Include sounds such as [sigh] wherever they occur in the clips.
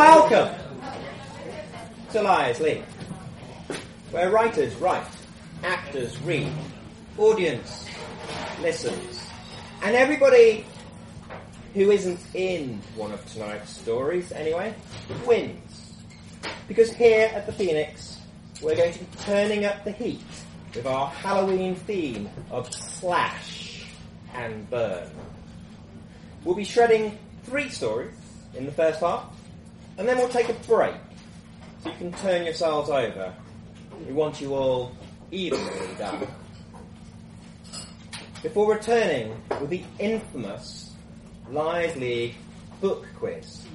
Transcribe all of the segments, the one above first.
Welcome to Liars League, where writers write, actors read, audience listens, and everybody who isn't in one of tonight's stories, anyway, wins. Because here at the Phoenix, we're going to be turning up the heat with our Halloween theme of slash and burn. We'll be shredding three stories in the first half, and then we'll take a break so you can turn yourselves over. We want you all evenly done. Before returning with the infamous Liars League book quiz.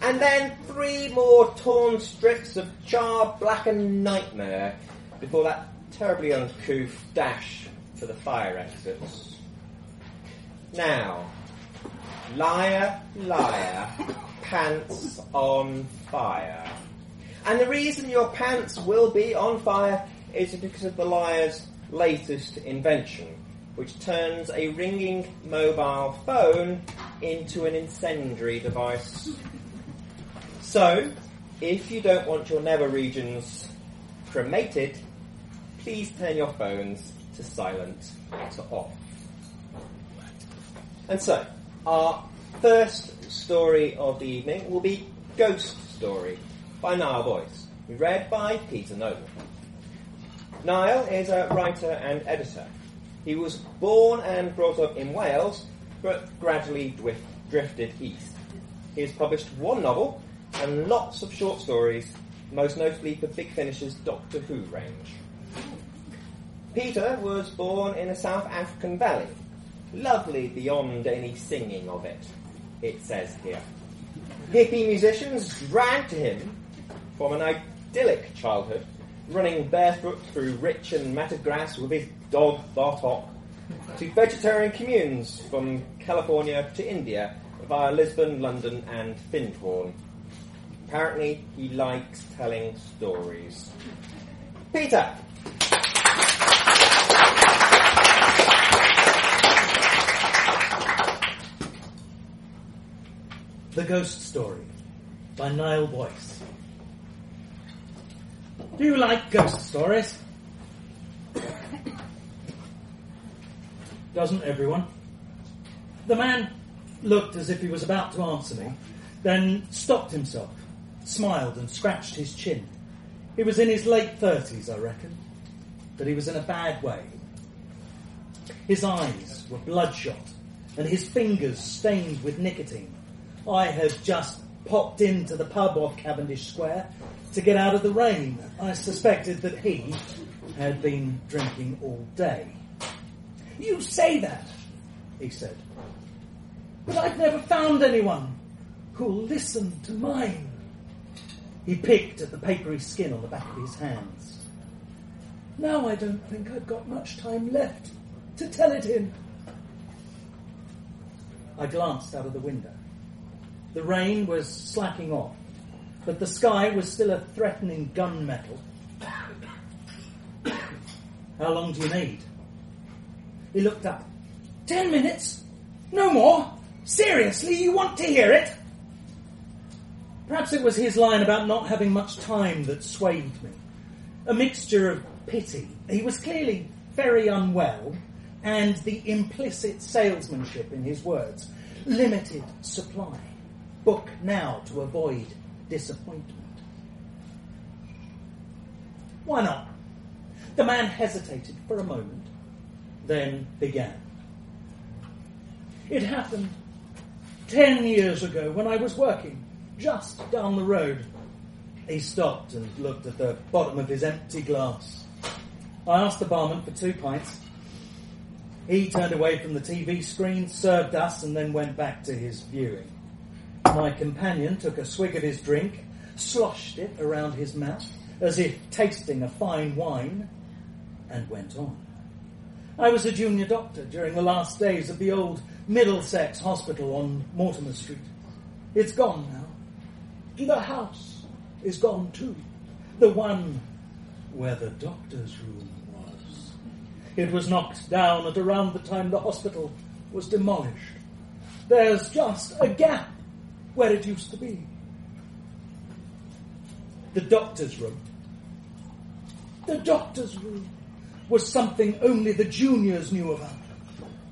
And then three more torn strips of char blackened nightmare before that terribly uncouth dash for the fire exits. Now, liar, liar, pants on fire. And the reason your pants will be on fire is because of the liar's latest invention, which turns a ringing mobile phone into an incendiary device. So, if you don't want your nether regions cremated, please turn your phones to silent to off. And so, our first story of the evening will be Ghost Story by Niall Boyce, read by Peter Noble. Niall is a writer and editor. He was born and brought up in Wales, but gradually drift, drifted east. He has published one novel and lots of short stories, most notably for Big Finish's Doctor Who range. Peter was born in a South African valley Lovely beyond any singing of it, it says here. Hippie musicians dragged him from an idyllic childhood, running barefoot through rich and matted grass with his dog Bartok, to vegetarian communes from California to India via Lisbon, London, and Findhorn. Apparently, he likes telling stories. Peter, The Ghost Story by Niall Boyce. Do you like ghost stories? [coughs] Doesn't everyone? The man looked as if he was about to answer me, then stopped himself, smiled, and scratched his chin. He was in his late thirties, I reckon, but he was in a bad way. His eyes were bloodshot, and his fingers stained with nicotine. I had just popped into the pub off Cavendish Square to get out of the rain. I suspected that he had been drinking all day. You say that, he said, but I've never found anyone who'll listen to mine. He picked at the papery skin on the back of his hands. Now I don't think I've got much time left to tell it in. I glanced out of the window. The rain was slacking off, but the sky was still a threatening gunmetal. How long do you need? He looked up. Ten minutes? No more? Seriously, you want to hear it? Perhaps it was his line about not having much time that swayed me. A mixture of pity. He was clearly very unwell, and the implicit salesmanship in his words. Limited supply. Book now to avoid disappointment. Why not? The man hesitated for a moment, then began. It happened ten years ago when I was working just down the road. He stopped and looked at the bottom of his empty glass. I asked the barman for two pints. He turned away from the TV screen, served us, and then went back to his viewing. My companion took a swig of his drink, sloshed it around his mouth as if tasting a fine wine, and went on. I was a junior doctor during the last days of the old Middlesex Hospital on Mortimer Street. It's gone now. The house is gone too. The one where the doctor's room was. It was knocked down at around the time the hospital was demolished. There's just a gap where it used to be. The doctor's room. The doctor's room was something only the juniors knew about.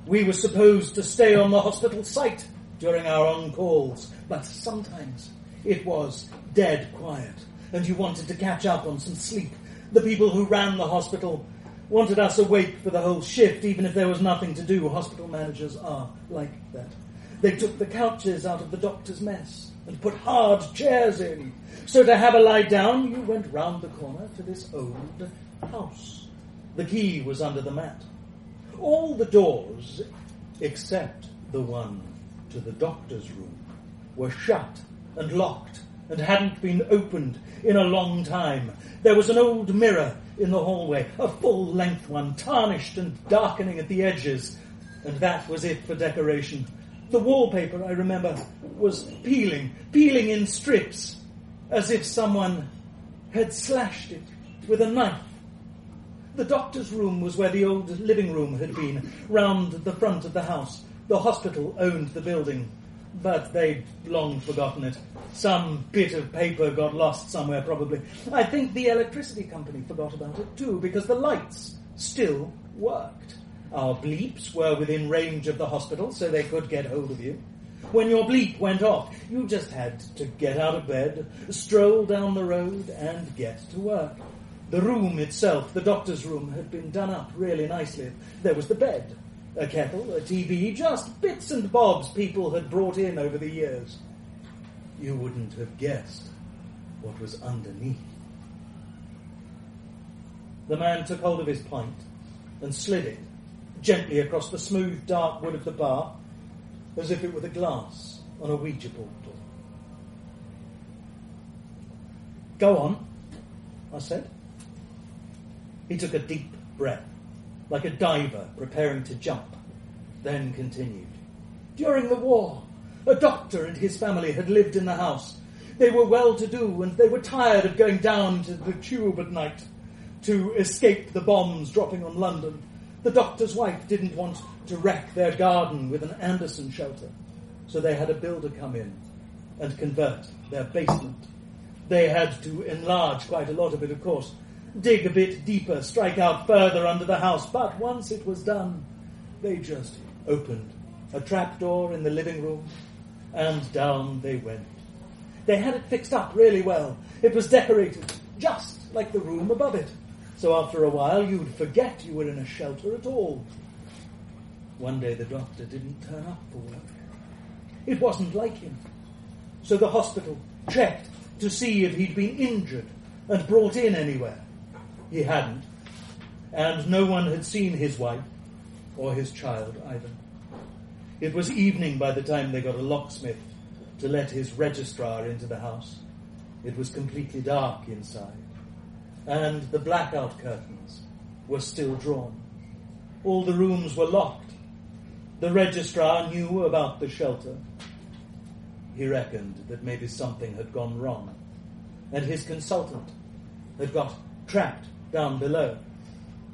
We were supposed to stay on the hospital site during our on-calls, but sometimes it was dead quiet and you wanted to catch up on some sleep. The people who ran the hospital wanted us awake for the whole shift, even if there was nothing to do. Hospital managers are like that. They took the couches out of the doctor's mess and put hard chairs in. So to have a lie down, you went round the corner to this old house. The key was under the mat. All the doors, except the one to the doctor's room, were shut and locked and hadn't been opened in a long time. There was an old mirror in the hallway, a full length one, tarnished and darkening at the edges, and that was it for decoration. The wallpaper, I remember, was peeling, peeling in strips, as if someone had slashed it with a knife. The doctor's room was where the old living room had been, round the front of the house. The hospital owned the building, but they'd long forgotten it. Some bit of paper got lost somewhere, probably. I think the electricity company forgot about it too, because the lights still worked. Our bleeps were within range of the hospital, so they could get hold of you. When your bleep went off, you just had to get out of bed, stroll down the road, and get to work. The room itself, the doctor's room, had been done up really nicely. There was the bed, a kettle, a TV, just bits and bobs people had brought in over the years you wouldn't have guessed what was underneath. The man took hold of his pint and slid it gently across the smooth, dark wood of the bar as if it were the glass on a Ouija board. Go on, I said. He took a deep breath, like a diver preparing to jump, then continued. During the war, a doctor and his family had lived in the house. They were well to do and they were tired of going down to the tube at night to escape the bombs dropping on London. The doctor's wife didn't want to wreck their garden with an Anderson shelter, so they had a builder come in and convert their basement. They had to enlarge quite a lot of it, of course, dig a bit deeper, strike out further under the house, but once it was done, they just opened a trapdoor in the living room and down they went. They had it fixed up really well. It was decorated just like the room above it. So after a while, you'd forget you were in a shelter at all. One day the doctor didn't turn up for work. It wasn't like him. So the hospital checked to see if he'd been injured and brought in anywhere. He hadn't. And no one had seen his wife or his child either. It was evening by the time they got a locksmith to let his registrar into the house. It was completely dark inside, and the blackout curtains were still drawn. All the rooms were locked. The registrar knew about the shelter. He reckoned that maybe something had gone wrong, and his consultant had got trapped down below.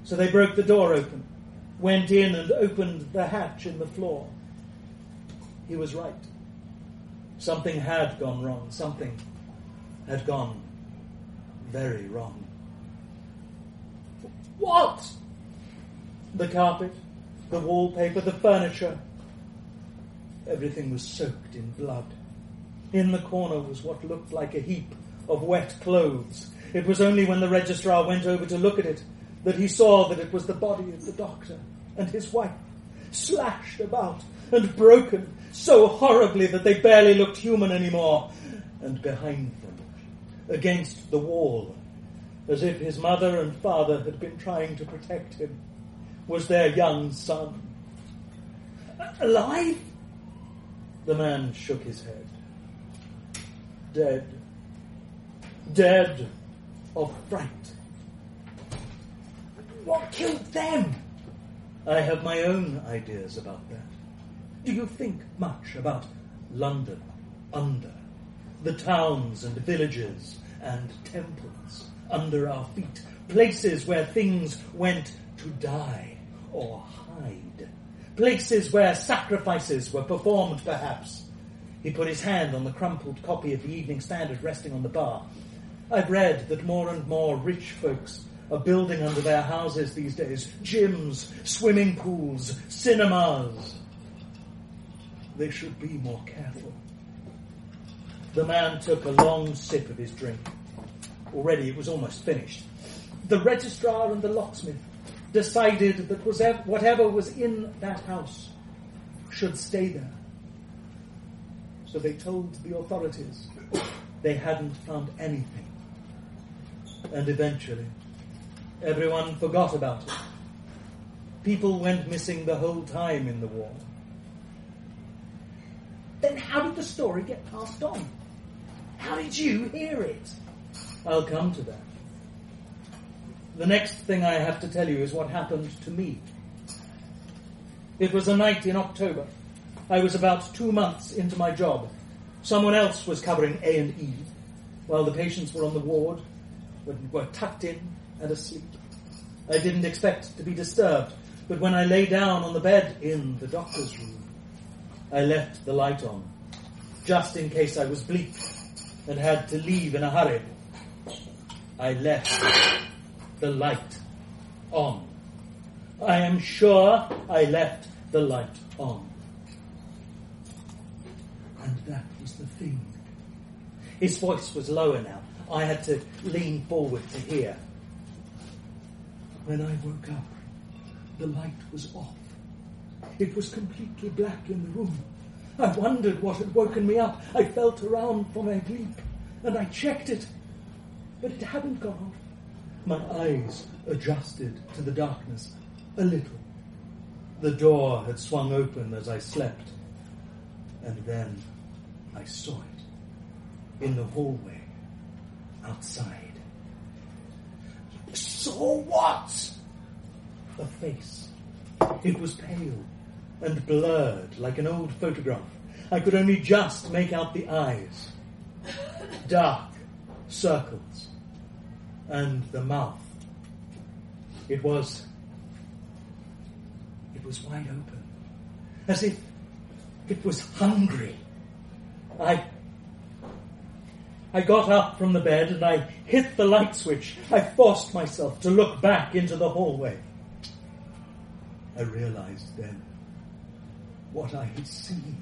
So they broke the door open, went in and opened the hatch in the floor. He was right. Something had gone wrong. Something had gone very wrong. What? The carpet, the wallpaper, the furniture. Everything was soaked in blood. In the corner was what looked like a heap of wet clothes. It was only when the registrar went over to look at it that he saw that it was the body of the doctor and his wife, slashed about and broken so horribly that they barely looked human anymore. And behind them, against the wall, as if his mother and father had been trying to protect him, was their young son. Alive? The man shook his head. Dead. Dead of fright. What killed them? I have my own ideas about that. Do you think much about London under, the towns and villages and temples under our feet, places where things went to die or hide, places where sacrifices were performed perhaps? He put his hand on the crumpled copy of the Evening Standard resting on the bar. I've read that more and more rich folks are building under their houses these days gyms, swimming pools, cinemas. They should be more careful. The man took a long sip of his drink. Already it was almost finished. The registrar and the locksmith decided that whatever was in that house should stay there. So they told the authorities they hadn't found anything. And eventually, everyone forgot about it. People went missing the whole time in the war. Then how did the story get passed on? How did you hear it? I'll come to that. The next thing I have to tell you is what happened to me. It was a night in October. I was about two months into my job. Someone else was covering A and E, while the patients were on the ward, were tucked in and asleep. I didn't expect to be disturbed, but when I lay down on the bed in the doctor's room, I left the light on, just in case I was bleak and had to leave in a hurry. I left the light on. I am sure I left the light on. And that was the thing. His voice was lower now. I had to lean forward to hear. When I woke up, the light was off. It was completely black in the room. I wondered what had woken me up. I felt around for my bleep, and I checked it, but it hadn't gone off. My eyes adjusted to the darkness a little. The door had swung open as I slept, and then I saw it in the hallway outside. Saw what? A face. It was pale and blurred like an old photograph. I could only just make out the eyes. Dark circles. And the mouth. It was. It was wide open. As if it was hungry. I. I got up from the bed and I hit the light switch. I forced myself to look back into the hallway. I realized then what I had seen.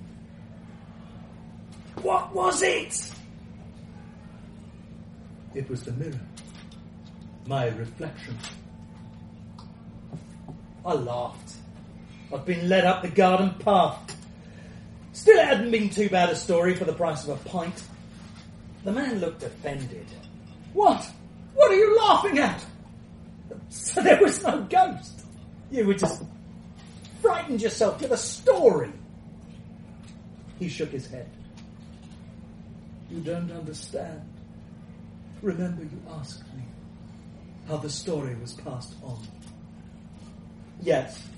What was it? It was the mirror. My reflection. I laughed. I'd been led up the garden path. Still, it hadn't been too bad a story for the price of a pint. The man looked offended. What? What are you laughing at? So there was no ghost. You were just frightened yourself with a story. He shook his head. You don't understand. Remember, you asked how the story was passed on. Yes.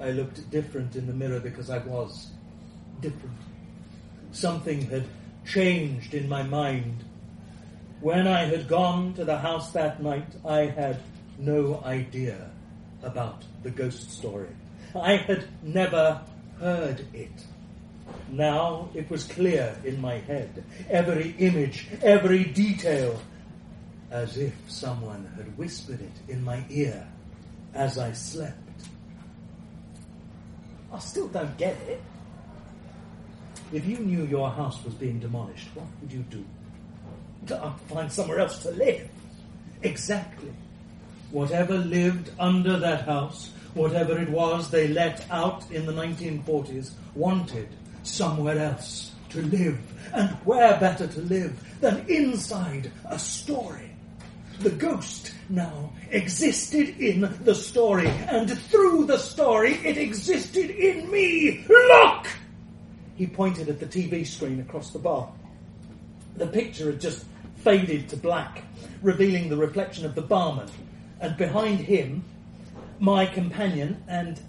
I looked different in the mirror because I was different. Something had changed in my mind. When I had gone to the house that night, I had no idea about the ghost story. I had never heard it. Now it was clear in my head, every image, every detail, as if someone had whispered it in my ear as I slept. I still don't get it. If you knew your house was being demolished, what would you do? I'd find somewhere else to live. Exactly. Whatever lived under that house, whatever it was they let out in the 1940s, wanted somewhere else to live. And where better to live than inside a story? The ghost now existed in the story, and through the story it existed in me. Look! He pointed at the TV screen across the bar. The picture had just faded to black, revealing the reflection of the barman, and behind him, my companion and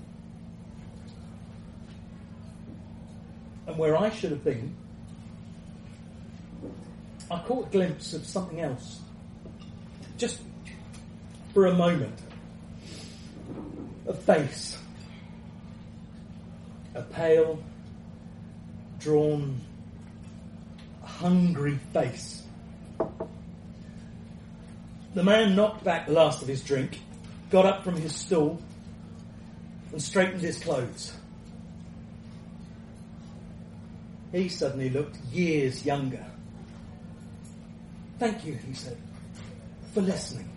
and where I should have been, I caught a glimpse of something else. Just for a moment. A face. A pale, drawn, hungry face. The man knocked back the last of his drink, got up from his stool, and straightened his clothes. He suddenly looked years younger. Thank you, he said, for listening.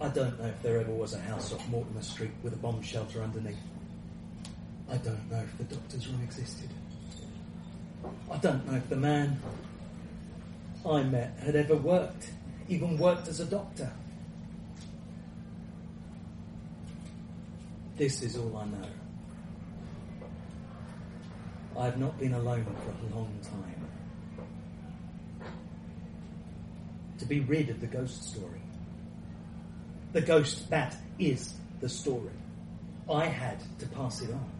I don't know if there ever was a house off Mortimer Street with a bomb shelter underneath. I don't know if the doctor's room existed. I don't know if the man I met had ever worked, even worked as a doctor. This is all I know. I have not been alone for a long time. To be rid of the ghost story. The ghost that is the story. I had to pass it on.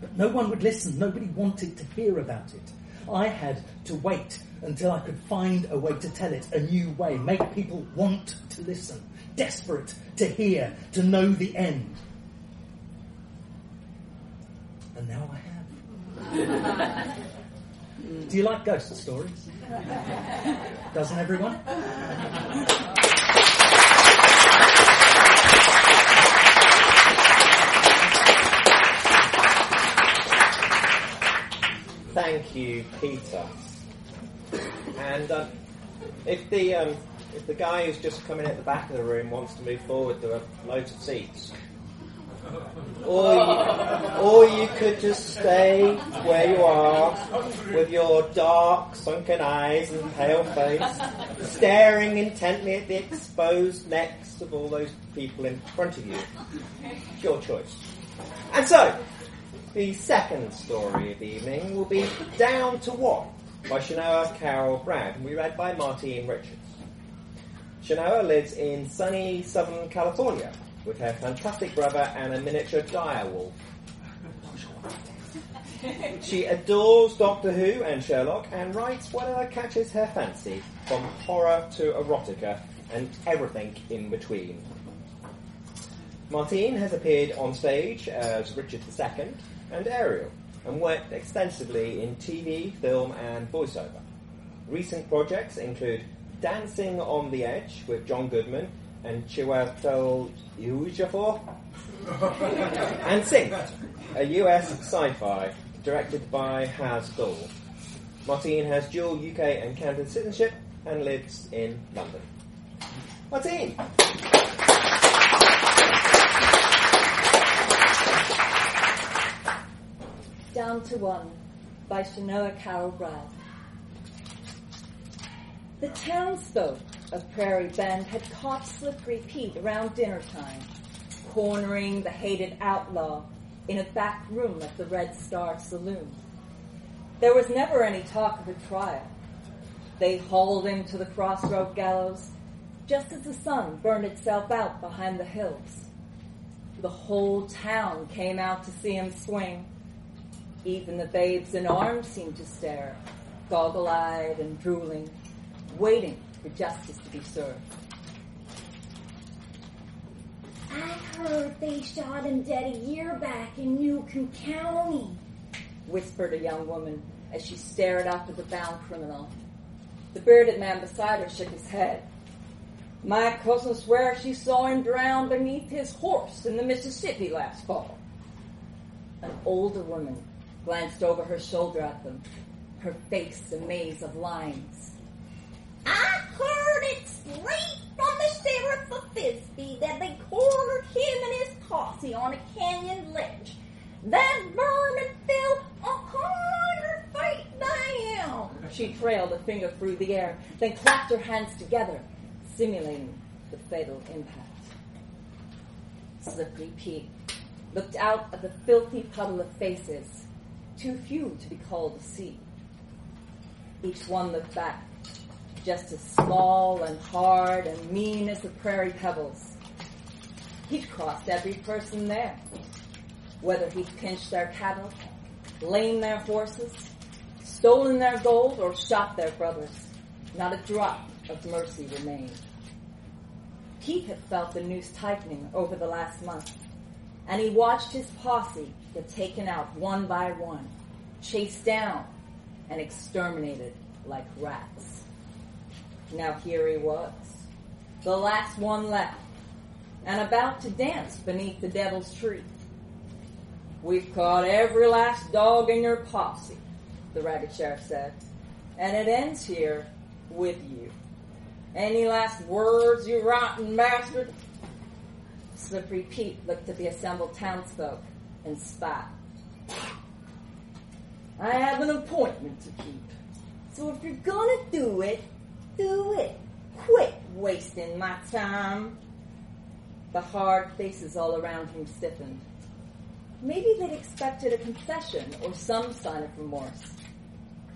But no one would listen. Nobody wanted to hear about it. I had to wait until I could find a way to tell it, a new way, make people want to listen, desperate to hear, to know the end. And now I have. [laughs] Do you like ghost stories? Doesn't everyone? Thank you, Peter. And um, if the um, if the guy who's just come in at the back of the room wants to move forward, there are loads of seats. Or you, or you could just stay where you are with your dark, sunken eyes and pale face, staring intently at the exposed necks of all those people in front of you. It's your choice. And so, the second story of the evening will be Down to One by Shenoa Carroll-Bradd, and we read by Martine Richards. Shenoa lives in sunny Southern California with her fantastic brother and a miniature dire wolf. She adores Doctor Who and Sherlock and writes whatever catches her fancy, from horror to erotica and everything in between. Martine has appeared on stage as Richard II and Ariel and worked extensively in TV, film, and voiceover. Recent projects include Dancing on the Edge with John Goodman and Chiwetel Ejiofor, [laughs] and Sing, a US sci-fi directed by Has Dole. Martine has dual UK and Canada citizenship and lives in London. Martine! Down to One by Shenoa Carroll-Bradd. The townsfolk of Prairie Bend had caught Slippery Pete around dinner time, cornering the hated outlaw in a back room of the Red Star Saloon. There was never any talk of a trial. They hauled him to the crossroad gallows just as the sun burned itself out behind the hills. The whole town came out to see him swing. Even the babes in arms seemed to stare, goggle eyed and drooling, waiting for justice to be served. I heard they shot him dead a year back in Newcomb County. whispered a young woman as she stared after the bound criminal. The bearded man beside her shook his head. My cousin swears she saw him drown beneath his horse in the Mississippi last fall. An older woman glanced over her shoulder at them, her face a maze of lines. I heard it straight from the sheriff of Fisby that they cornered him and his posse on a canyon ledge. That vermin fell a hundred feet down. She trailed a finger through the air, then clapped her hands together, simulating the fatal impact. Slippery Pete looked out at the filthy puddle of faces, too few to be called a sea. Each one looked back, just as small and hard and mean as the prairie pebbles. He'd crossed every person there, whether he'd pinched their cattle, lamed their horses, stolen their gold, or shot their brothers. Not a drop of mercy remained. Pete had felt the noose tightening over the last month. and he watched his posse get taken out one by one, chased down, and exterminated like rats. Now here he was, the last one left, and about to dance beneath the devil's tree. We've caught every last dog in your posse, the ragged sheriff said, and it ends here with you. Any last words, you rotten bastard? Slippery Pete looked at the assembled townsfolk and spat. I have an appointment to keep. So if you're gonna do it, do it. Quit wasting my time. The hard faces all around him stiffened. Maybe they'd expected a confession or some sign of remorse.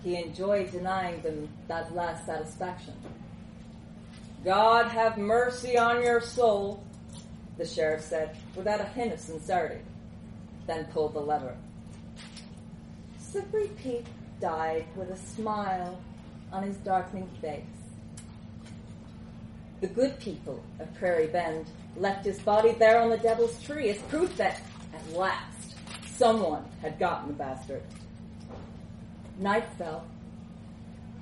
He enjoyed denying them that last satisfaction. God have mercy on your soul, the sheriff said, without a hint of sincerity, then pulled the lever. Slippery Pete died with a smile on his darkening face. The good people of Prairie Bend left his body there on the devil's tree as proof that, at last, someone had gotten the bastard. Night fell,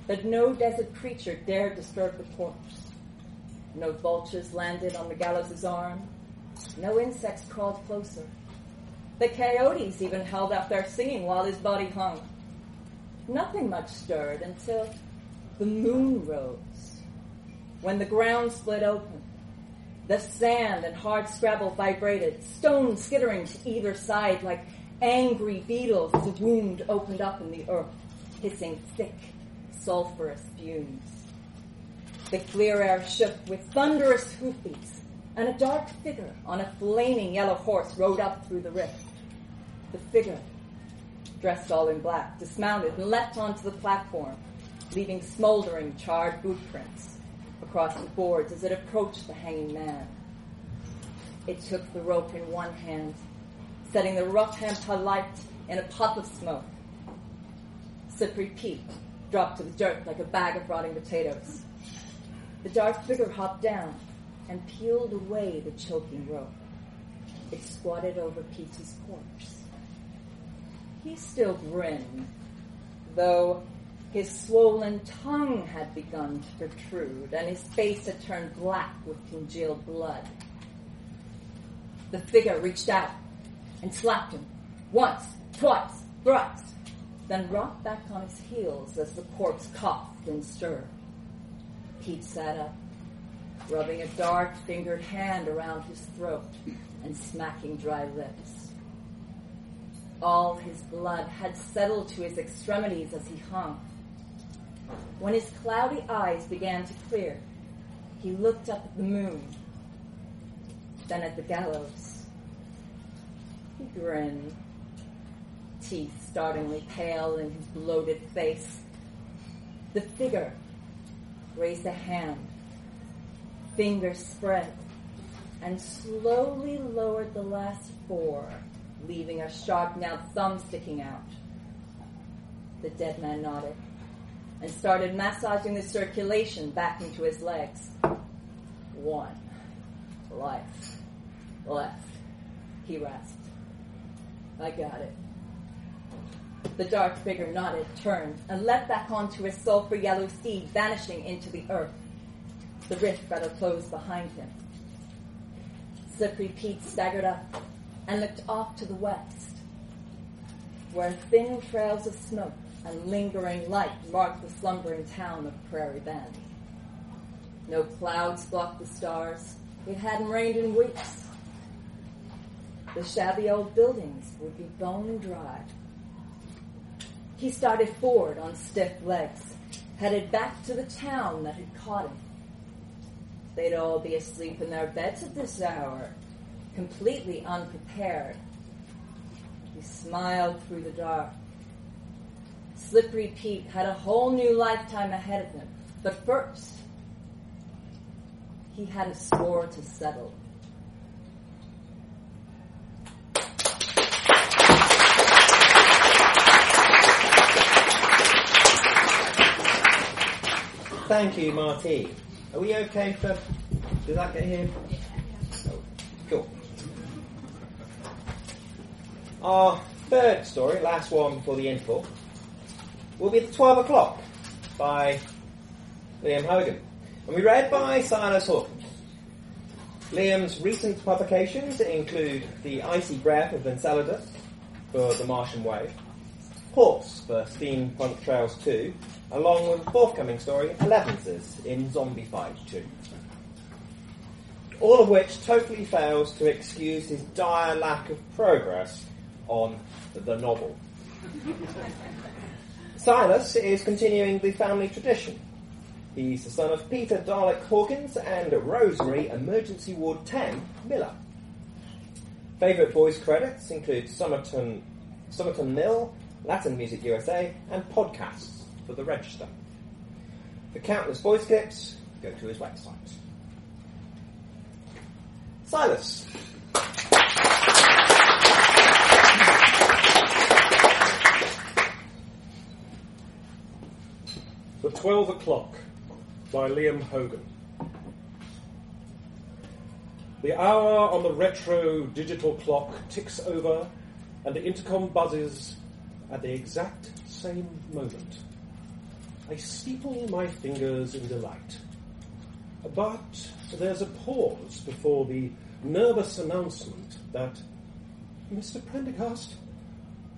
but no desert creature dared disturb the corpse. No vultures landed on the gallows' arm. No insects crawled closer. The coyotes even held up their singing while his body hung. Nothing much stirred until the moon rose. When the ground split open, the sand and hard scrabble vibrated, stones skittering to either side like angry beetles as a wound opened up in the earth, hissing thick, sulphurous fumes. The clear air shook with thunderous hoofbeats, and a dark figure on a flaming yellow horse rode up through the rift. The figure, dressed all in black, dismounted and leapt onto the platform, leaving smoldering, charred boot prints across the boards as it approached the hanging man. It took the rope in one hand, setting the rough hand alight in a puff of smoke. Slippery Pete dropped to the dirt like a bag of rotting potatoes. The dark figure hopped down and peeled away the choking rope. It squatted over Pete's corpse. He still grinned, though his swollen tongue had begun to protrude and his face had turned black with congealed blood. The figure reached out and slapped him once, twice, thrice, then rocked back on his heels as the corpse coughed and stirred. Pete sat up, rubbing a dark fingered hand around his throat and smacking dry lips. All his blood had settled to his extremities as he hung. When his cloudy eyes began to clear, he looked up at the moon, then at the gallows. He grinned, teeth startlingly pale in his bloated face. The figure raised a hand, fingers spread, and slowly lowered the last four, leaving a sharp nailed thumb sticking out. The dead man nodded and started massaging the circulation back into his legs. One life left, he rasped. I got it. The dark figure nodded, turned, and leapt back onto his sulphur yellow steed, vanishing into the earth. The rift rather closed behind him. Slippery Pete staggered up and looked off to the west, where thin trails of smoke and lingering light marked the slumbering town of Prairie Bend. No clouds blocked the stars. It hadn't rained in weeks. The shabby old buildings would be bone dry. He started forward on stiff legs, headed back to the town that had caught him. They'd all be asleep in their beds at this hour, completely unprepared. He smiled through the dark. Slippery Pete had a whole new lifetime ahead of him, but first, he had a score to settle. Thank you, Marty. Are we okay for. Did that get here? Oh, cool. Our third story, last one before the interval, will be The 12 O'Clock by Liam Hogan. And we read by Silas Hawkins. Liam's recent publications include The Icy Breath of Enceladus for The Martian Wave, Horse for Steampunk Trails 2, along with a forthcoming story, Elevenses in Zombie Fight 2. All of which totally fails to excuse his dire lack of progress on the novel. Silas is continuing the family tradition. He's the son of Peter Dalek Hawkins and Rosemary Emergency Ward 10 Miller. Favourite voice credits include Somerton, Somerton Mill, Latin Music USA, and podcasts for the Register. For countless voice clips, go to his website. Silas. The 12 O'Clock by Liam Hogan. The hour on the retro digital clock ticks over and the intercom buzzes at the exact same moment. I steeple my fingers in delight. But there's a pause before the nervous announcement that, Mr. Prendergast,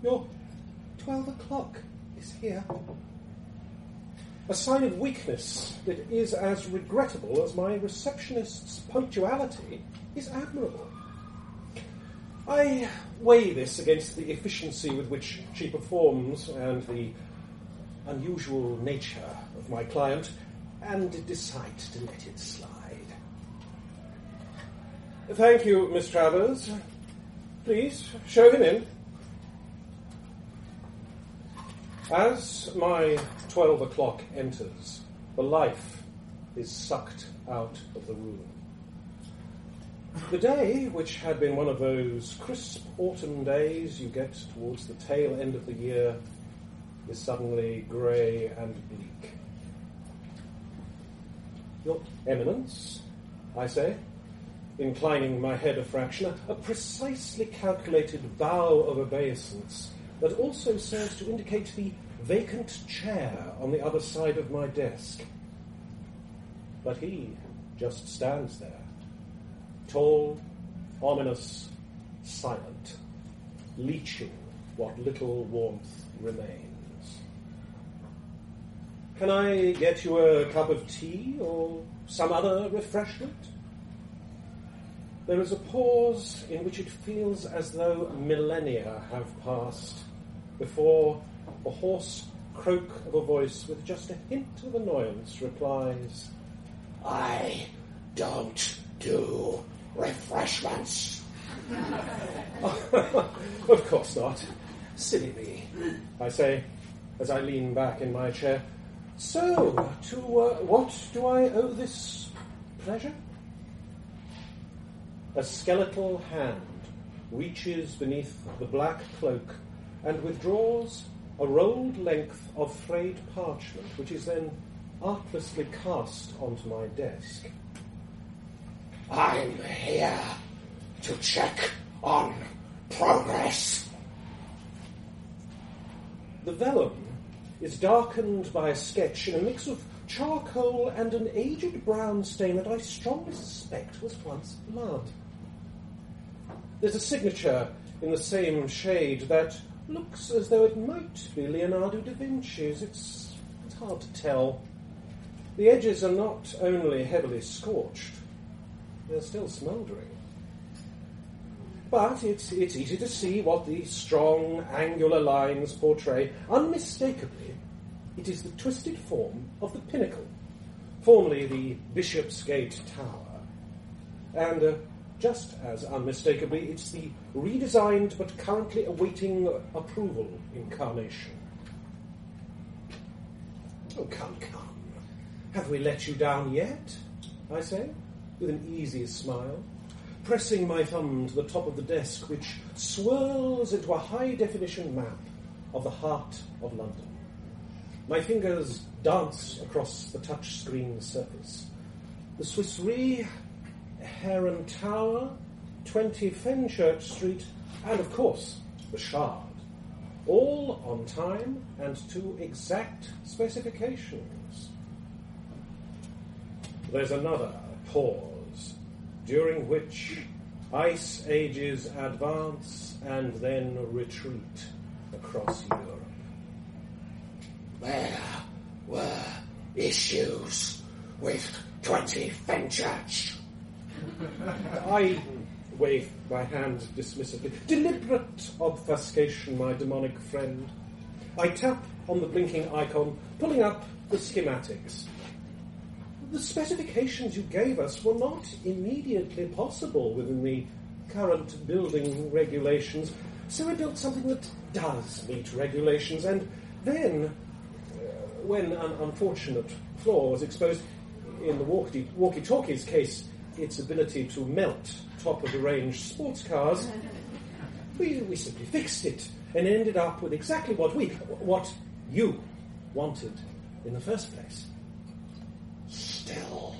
your 12 o'clock is here. A sign of weakness that is as regrettable as my receptionist's punctuality is admirable. I weigh this against the efficiency with which she performs and the unusual nature of my client and decide to let it slide. Thank you, Miss Travers. Please show him in. As my 12 o'clock enters, the life is sucked out of the room. The day, which had been one of those crisp autumn days you get towards the tail end of the year, is suddenly grey and bleak. Your Eminence, I say, inclining my head a fraction, a precisely calculated bow of obeisance that also serves to indicate the vacant chair on the other side of my desk. But he just stands there, tall, ominous, silent, leeching what little warmth remains. Can I get you a cup of tea or some other refreshment? There is a pause in which it feels as though millennia have passed before a hoarse croak of a voice with just a hint of annoyance replies, I don't do refreshments. [laughs] of course not. Silly me, I say, as I lean back in my chair. So, to uh, what do I owe this pleasure? A skeletal hand reaches beneath the black cloak and withdraws a rolled length of frayed parchment, which is then artlessly cast onto my desk. I'm here to check on progress. The vellum is darkened by a sketch in a mix of charcoal and an aged brown stain that I strongly suspect was once blood. There's a signature in the same shade that looks as though it might be Leonardo da Vinci's. It's, it's hard to tell. The edges are not only heavily scorched, they're still smouldering. But it's, it's easy to see what the strong, angular lines portray. Unmistakably, it is the twisted form of the pinnacle, formerly the Bishopsgate Tower. And uh, just as unmistakably, it's the redesigned but currently awaiting approval incarnation. Oh, come, come. Have we let you down yet? I say, with an easy smile, pressing my thumb to the top of the desk, which swirls into a high definition map of the heart of London. My fingers dance across the touch screen surface. The Swiss Re Heron Tower, 20 Fenchurch Street, and of course, the shard, all on time and to exact specifications. There's another pause, during which ice ages advance and then retreat across Europe. There were issues with 20 Fenchurch. [laughs] I wave my hand dismissively. Deliberate obfuscation, my demonic friend. I tap on the blinking icon, pulling up the schematics. The specifications you gave us were not immediately possible within the current building regulations, so we built something that does meet regulations, and then, uh, when an unfortunate flaw was exposed, in the walkie-talkie's case, its ability to melt top-of-the-range sports cars, we, we simply fixed it and ended up with exactly what we, what you wanted in the first place. Still,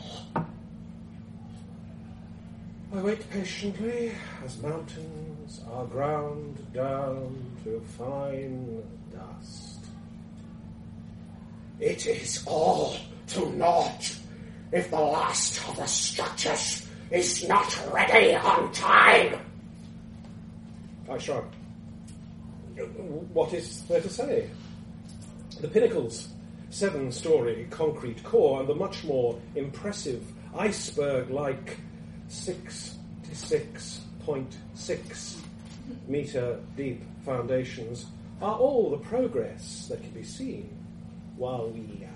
I wait patiently as mountains are ground down to fine dust. it is all to naught if the last of the structures is not ready on time. I shrug. What is there to say? The Pinnacle's seven story concrete core and the much more impressive iceberg like 66.6 metre deep foundations are all the progress that can be seen while we uh,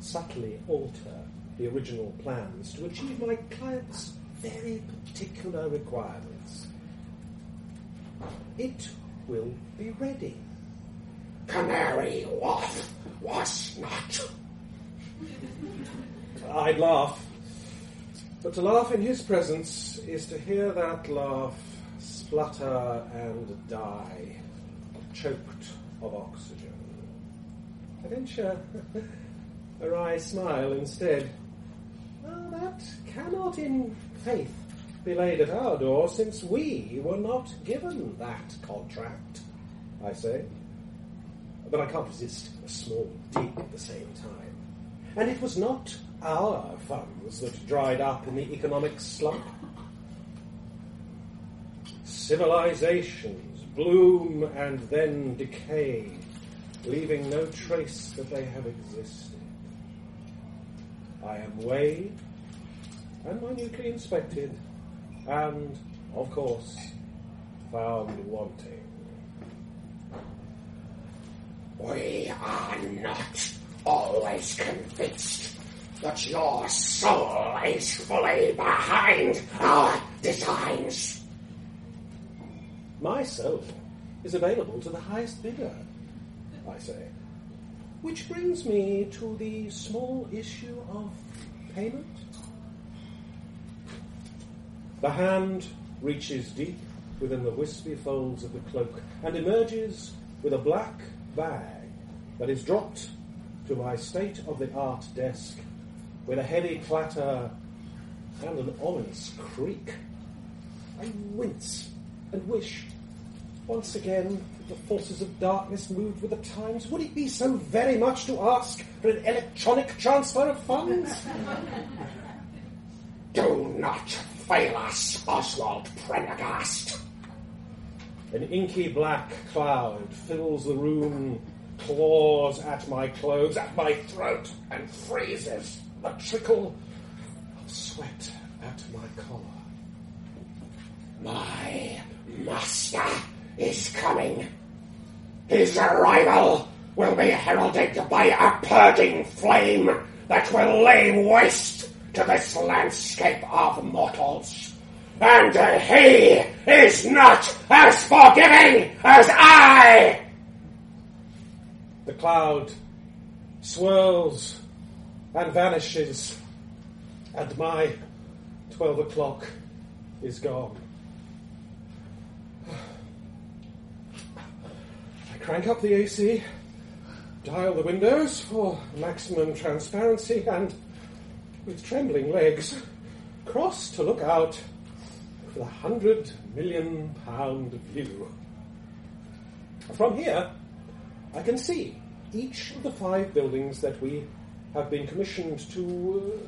subtly alter the original plans to achieve my client's very particular requirements. It will be ready. Canary Wharf was not. [laughs] I'd laugh. But to laugh in his presence is to hear that laugh splutter and die, choked of oxygen. I venture [laughs] a wry smile instead. Well, that cannot in faith be laid at our door, since we were not given that contract, I say. But I can't resist a small dig at the same time. And it was not our funds that dried up in the economic slump. Civilizations bloom and then decay, leaving no trace that they have existed. I am weighed and minutely inspected, and, of course, found wanting. We are not always convinced that your soul is fully behind our designs. My soul is available to the highest bidder, I say. Which brings me to the small issue of payment. The hand reaches deep within the wispy folds of the cloak and emerges with a black bag that is dropped to my state of the art desk with a heavy clatter and an ominous creak. I wince and wish once again the forces of darkness moved with the times. Would it be so very much to ask for an electronic transfer of funds? [laughs] Do not fail us, Oswald Prendergast. An inky black cloud fills the room, claws at my clothes, at my throat, and freezes the trickle of sweat at my collar. My master is coming. His arrival will be heralded by a purging flame that will lay waste to this landscape of mortals. And he is not as forgiving as I! The cloud swirls and vanishes, and my twelve o'clock is gone. Crank up the AC, dial the windows for maximum transparency, and with trembling legs, cross to look out for the hundred million pound view. From here, I can see each of the five buildings that we have been commissioned to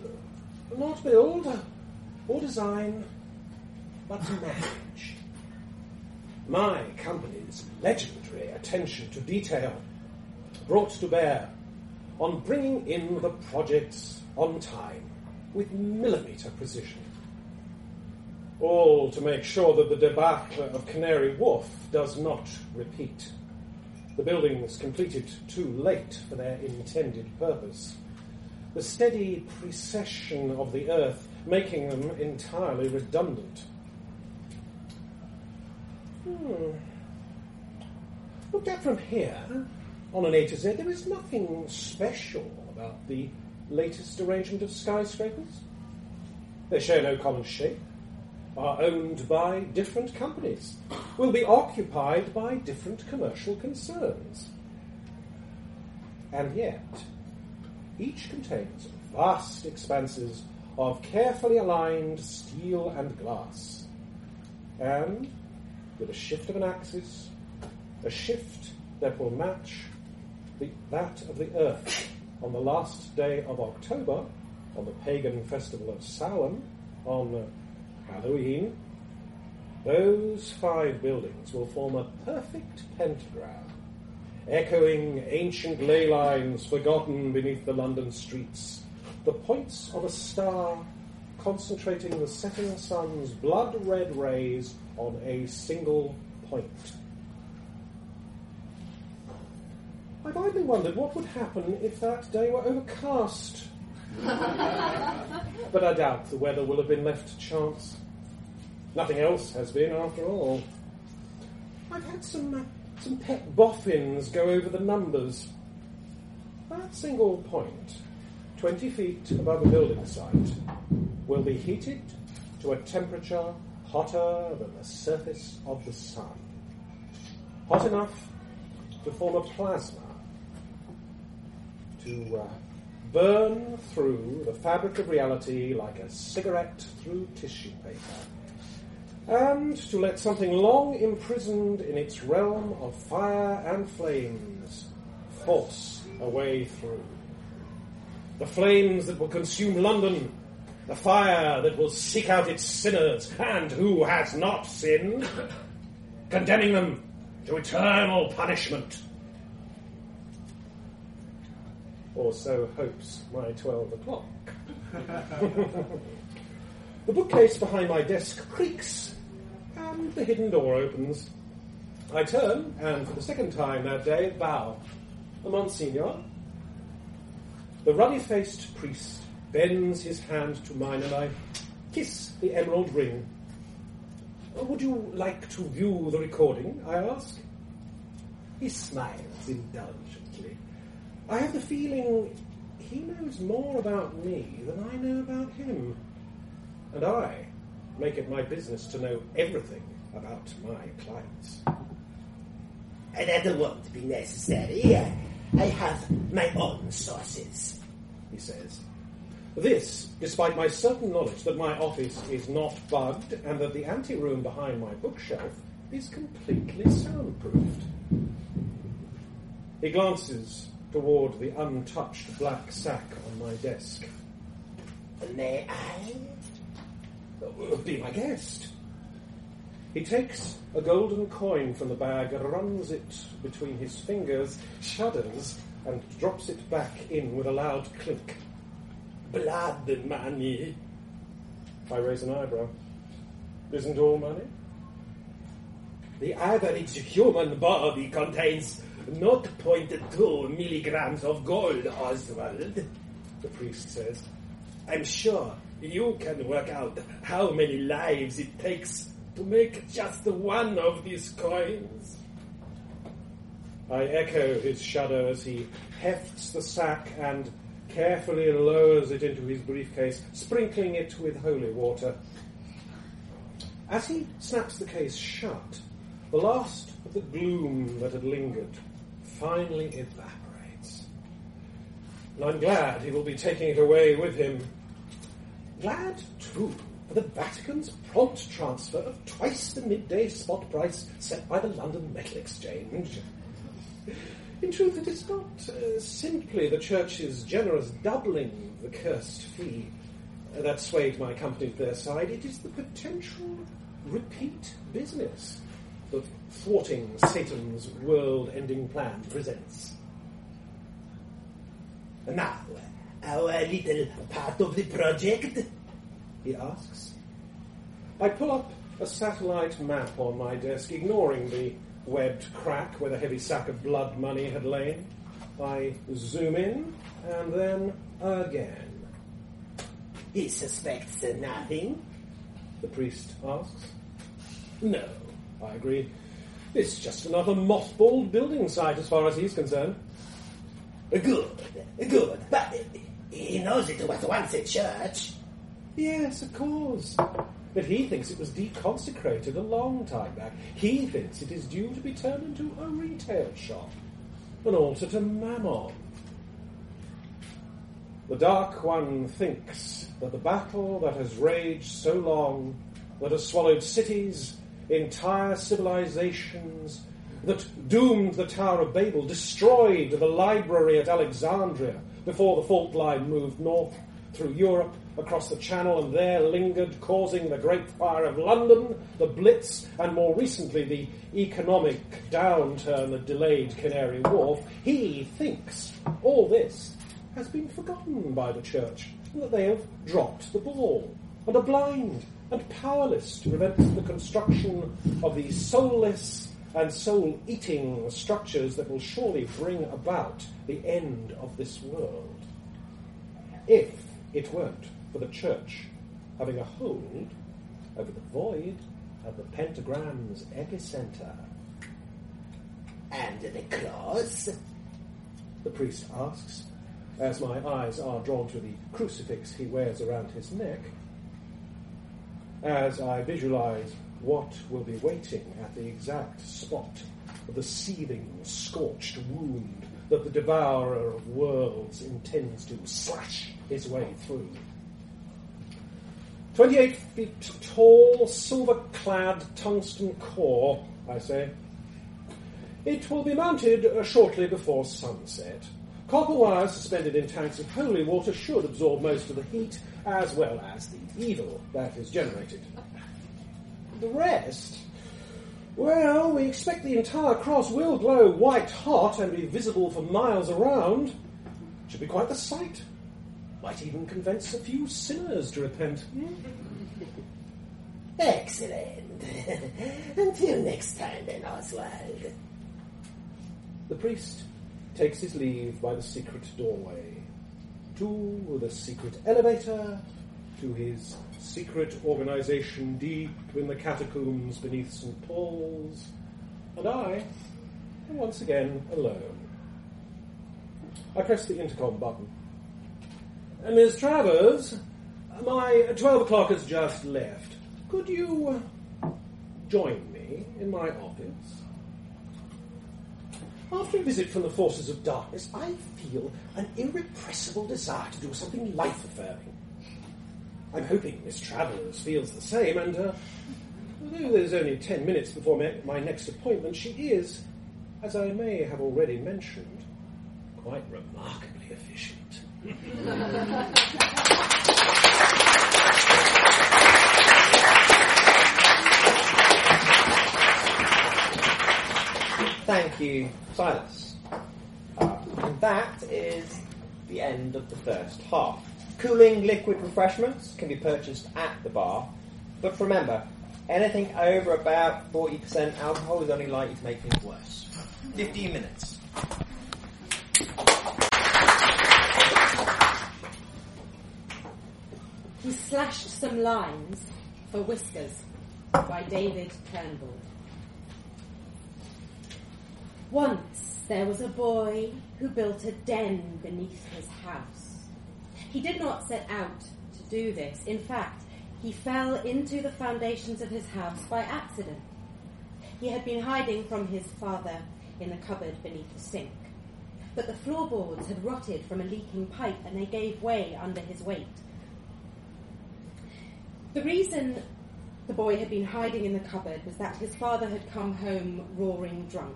uh, not build or design, but manage. My company's attention to detail brought to bear on bringing in the projects on time with millimetre precision. All to make sure that the debacle of Canary Wharf does not repeat. The buildings completed too late for their intended purpose. The steady precession of the earth making them entirely redundant. Hmm. Looked at from here, on an A to Z, there is nothing special about the latest arrangement of skyscrapers. They share no common shape, are owned by different companies, will be occupied by different commercial concerns. And yet, each contains vast expanses of carefully aligned steel and glass. And, with a shift of an axis, a shift that will match the, that of the earth on the last day of October, on the pagan festival of Samhain, on Halloween, those five buildings will form a perfect pentagram, echoing ancient ley lines forgotten beneath the London streets, the points of a star concentrating the setting sun's blood red rays on a single point. I've idly wondered what would happen if that day were overcast. [laughs] but I doubt the weather will have been left to chance. Nothing else has been, after all. I've had some, uh, some pet boffins go over the numbers. That single point, 20 feet above a building site, will be heated to a temperature hotter than the surface of the sun. Hot enough to form a plasma to uh, burn through the fabric of reality like a cigarette through tissue paper, and to let something long imprisoned in its realm of fire and flames force a way through. The flames that will consume London, the fire that will seek out its sinners, and who has not sinned, condemning them to eternal punishment or so hopes my 12 o'clock. the bookcase behind my desk creaks, and the hidden door opens. I turn, and for the second time that day, bow. The Monsignor. The ruddy faced priest bends his hand to mine, and I kiss the emerald ring. Oh, would you like to view the recording? I ask. He smiles indulgently. I have the feeling he knows more about me than I know about him. And I make it my business to know everything about my clients. And that won't be necessary. I have my own sources, he says. This, despite my certain knowledge that my office is not bugged and that the anteroom behind my bookshelf is completely soundproofed. He glances toward the untouched black sack on my desk. May I? Uh, Be my guest. He takes a golden coin from the bag, runs it between his fingers, shudders, and drops it back in with a loud clink. Blood money. I raise an eyebrow. Isn't all money? The average human body contains 0.2 milligrams of gold, Oswald, the priest says. I'm sure you can work out how many lives it takes to make just one of these coins. I echo his shudder as he hefts the sack and carefully lowers it into his briefcase, sprinkling it with holy water. As he snaps the case shut, the last of the gloom that had lingered finally evaporates. And I'm glad he will be taking it away with him. Glad, too, for the Vatican's prompt transfer of twice the midday spot price set by the London Metal Exchange. In truth, it is not uh, simply the Church's generous doubling of the cursed fee that swayed my company to their side, it is the potential repeat business that thwarting Satan's world ending plan presents. Now, our little part of the project? He asks. I pull up a satellite map on my desk, ignoring the webbed crack where the heavy sack of blood money had lain. I zoom in and then again. He suspects nothing? The priest asks. No. I agree. It's just another mothballed building site as far as he's concerned. Good, good. But he knows it was once a church. Yes, of course. But he thinks it was deconsecrated a long time back. He thinks it is due to be turned into a retail shop, an altar to Mammon. The Dark One thinks that the battle that has raged so long, that has swallowed cities, entire civilizations, that doomed the Tower of Babel, destroyed the library at Alexandria before the fault line moved north through Europe, across the Channel, and there lingered, causing the Great Fire of London, the Blitz, and more recently the economic downturn that delayed Canary Wharf. He thinks all this has been forgotten by the Church, and that they have dropped the ball, and are blind and powerless to prevent the construction of the soulless and soul eating structures that will surely bring about the end of this world. If it weren't for the church having a hold over the void at the pentagram's epicenter. And the cross? The priest asks, as my eyes are drawn to the crucifix he wears around his neck, as I visualize what will be waiting at the exact spot of the seething, scorched wound that the devourer of worlds intends to slash his way through. 28 feet tall, silver clad tungsten core, I say. It will be mounted uh, shortly before sunset. Copper wires suspended in tanks of holy water should absorb most of the heat, as well as the evil that is generated. The rest? Well, we expect the entire cross will glow white hot and be visible for miles around. Should be quite the sight. Might even convince a few sinners to repent. [laughs] Excellent. [laughs] Until next time, then, Oswald. The priest takes his leave by the secret doorway, to the secret elevator, to his secret organization deep in the catacombs beneath St. Paul's, and I am once again alone. I press the intercom button. Uh, Miss Travers, my 12 o'clock has just left. Could you uh, join me in my office? After a visit from the forces of darkness, I feel an irrepressible desire to do something life affirming. I'm hoping Miss Travers feels the same, and uh, although there's only ten minutes before my, my next appointment, she is, as I may have already mentioned, quite remarkably efficient. [laughs] Thank you, Silas. Uh, and that is the end of the first half. Cooling liquid refreshments can be purchased at the bar, but remember, anything over about 40% alcohol is only likely to make things worse. 15 minutes. He slashed some lines for Whiskers by David Turnbull. Once there was a boy who built a den beneath his house. He did not set out to do this. In fact, he fell into the foundations of his house by accident. He had been hiding from his father in the cupboard beneath the sink. But the floorboards had rotted from a leaking pipe and they gave way under his weight. The reason the boy had been hiding in the cupboard was that his father had come home roaring drunk.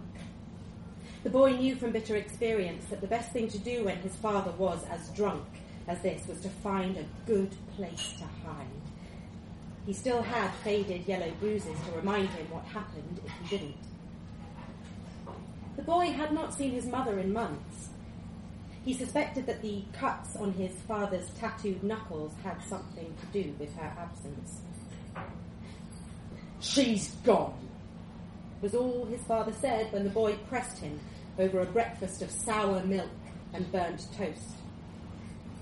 The boy knew from bitter experience that the best thing to do when his father was as drunk as this was to find a good place to hide. He still had faded yellow bruises to remind him what happened if he didn't. The boy had not seen his mother in months. He suspected that the cuts on his father's tattooed knuckles had something to do with her absence. She's gone, was all his father said when the boy pressed him over a breakfast of sour milk and burnt toast.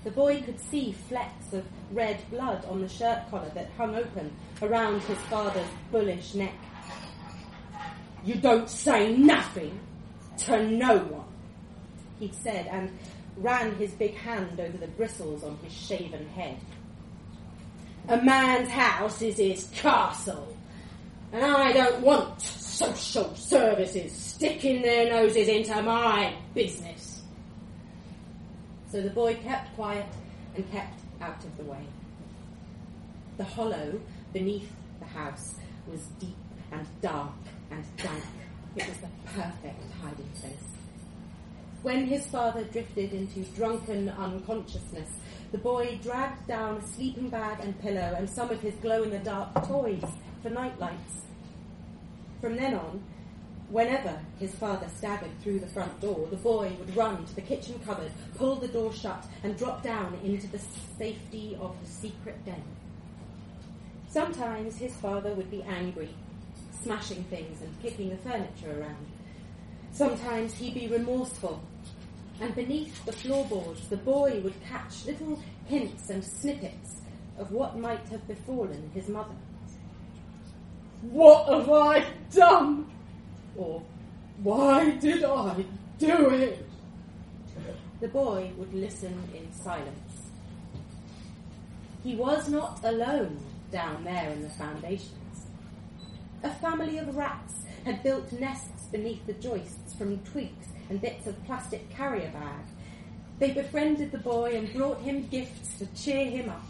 The boy could see flecks of red blood on the shirt collar that hung open around his father's bullish neck. You don't say nothing to no one, he said, and ran his big hand over the bristles on his shaven head. A man's house is his castle, and I don't want social services sticking their noses into my business. So the boy kept quiet and kept out of the way. The hollow beneath the house was deep and dark and dank. It was the perfect hiding place. When his father drifted into drunken unconsciousness, the boy dragged down a sleeping bag and pillow and some of his glow in the dark toys for night lights. From then on, whenever his father staggered through the front door, the boy would run to the kitchen cupboard, pull the door shut, and drop down into the safety of the secret den. Sometimes his father would be angry, smashing things and kicking the furniture around. Sometimes he'd be remorseful, and beneath the floorboards the boy would catch little hints and snippets of what might have befallen his mother. What have I done? Or why did I do it? The boy would listen in silence. He was not alone down there in the foundations. A family of rats had built nests beneath the joists from twigs and bits of plastic carrier bag. They befriended the boy and brought him gifts to cheer him up.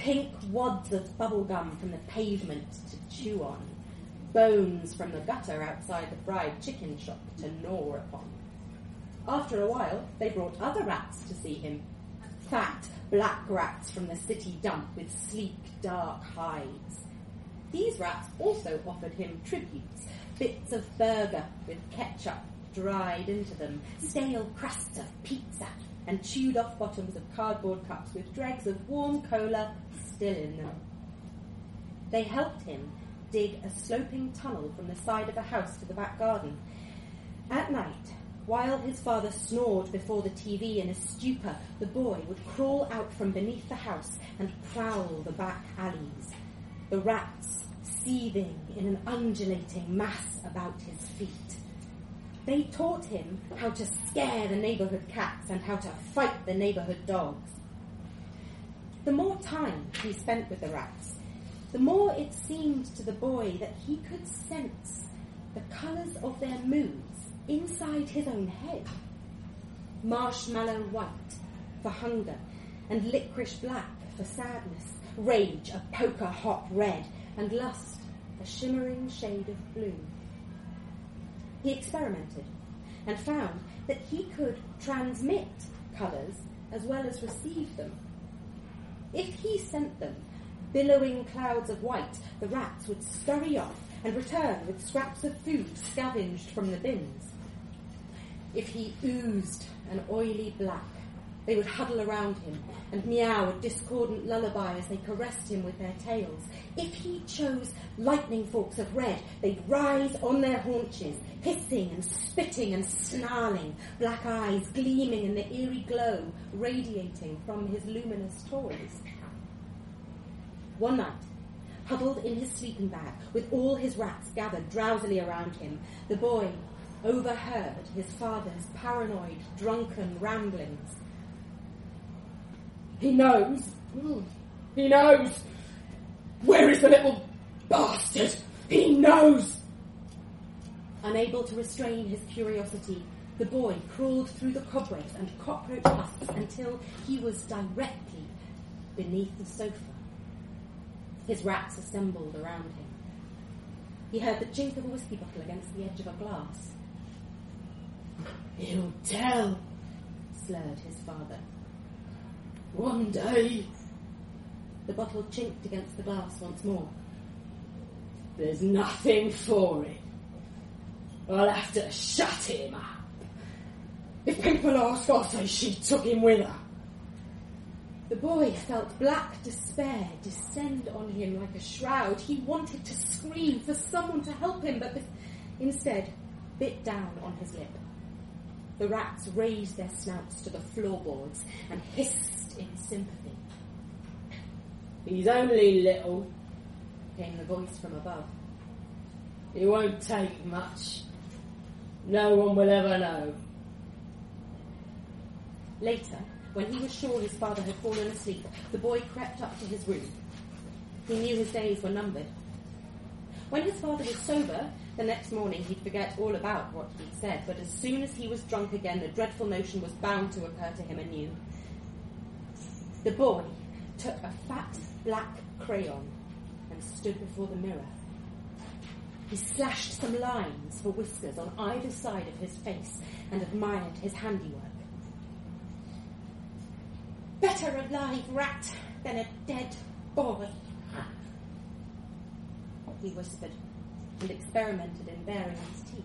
Pink wads of bubblegum from the pavement to chew on. Bones from the gutter outside the fried chicken shop to gnaw upon. After a while, they brought other rats to see him. Fat, black rats from the city dump with sleek, dark hides. These rats also offered him tributes bits of burger with ketchup dried into them, stale crusts of pizza, and chewed off bottoms of cardboard cups with dregs of warm cola still in them. They helped him dig a sloping tunnel from the side of the house to the back garden. At night, while his father snored before the TV in a stupor, the boy would crawl out from beneath the house and prowl the back alleys. The rats seething in an undulating mass about his feet. They taught him how to scare the neighborhood cats and how to fight the neighborhood dogs. The more time he spent with the rats, the more it seemed to the boy that he could sense the colours of their moods inside his own head. Marshmallow white for hunger, and licorice black for sadness, rage a poker hot red, and lust a shimmering shade of blue. He experimented and found that he could transmit colours as well as receive them. If he sent them billowing clouds of white, the rats would scurry off and return with scraps of food scavenged from the bins. If he oozed an oily black, they would huddle around him and meow a discordant lullaby as they caressed him with their tails. If he chose lightning forks of red, they'd rise on their haunches, hissing and spitting and snarling, black eyes gleaming in the eerie glow radiating from his luminous toys. One night, huddled in his sleeping bag, with all his rats gathered drowsily around him, the boy overheard his father's paranoid, drunken ramblings. He knows. He knows. Where is the little bastard? He knows. Unable to restrain his curiosity, the boy crawled through the cobwebs and cockroach husks until he was directly beneath the sofa. His rats assembled around him. He heard the chink of a whiskey bottle against the edge of a glass. He'll tell, slurred his father. One day. The bottle chinked against the glass once more. There's nothing for it. I'll have to shut him up. If people ask, I'll say she took him with her. The boy felt black despair descend on him like a shroud. He wanted to scream for someone to help him, but instead bit down on his lip. The rats raised their snouts to the floorboards and hissed in sympathy. He's only little, came the voice from above. It won't take much. No one will ever know. Later, when he was sure his father had fallen asleep, the boy crept up to his room. He knew his days were numbered. When his father was sober, the next morning he'd forget all about what he'd said, but as soon as he was drunk again, the dreadful notion was bound to occur to him anew. The boy took a fat black crayon and stood before the mirror. He slashed some lines for whiskers on either side of his face and admired his handiwork. Better a live rat than a dead boy, he whispered and experimented in baring his teeth.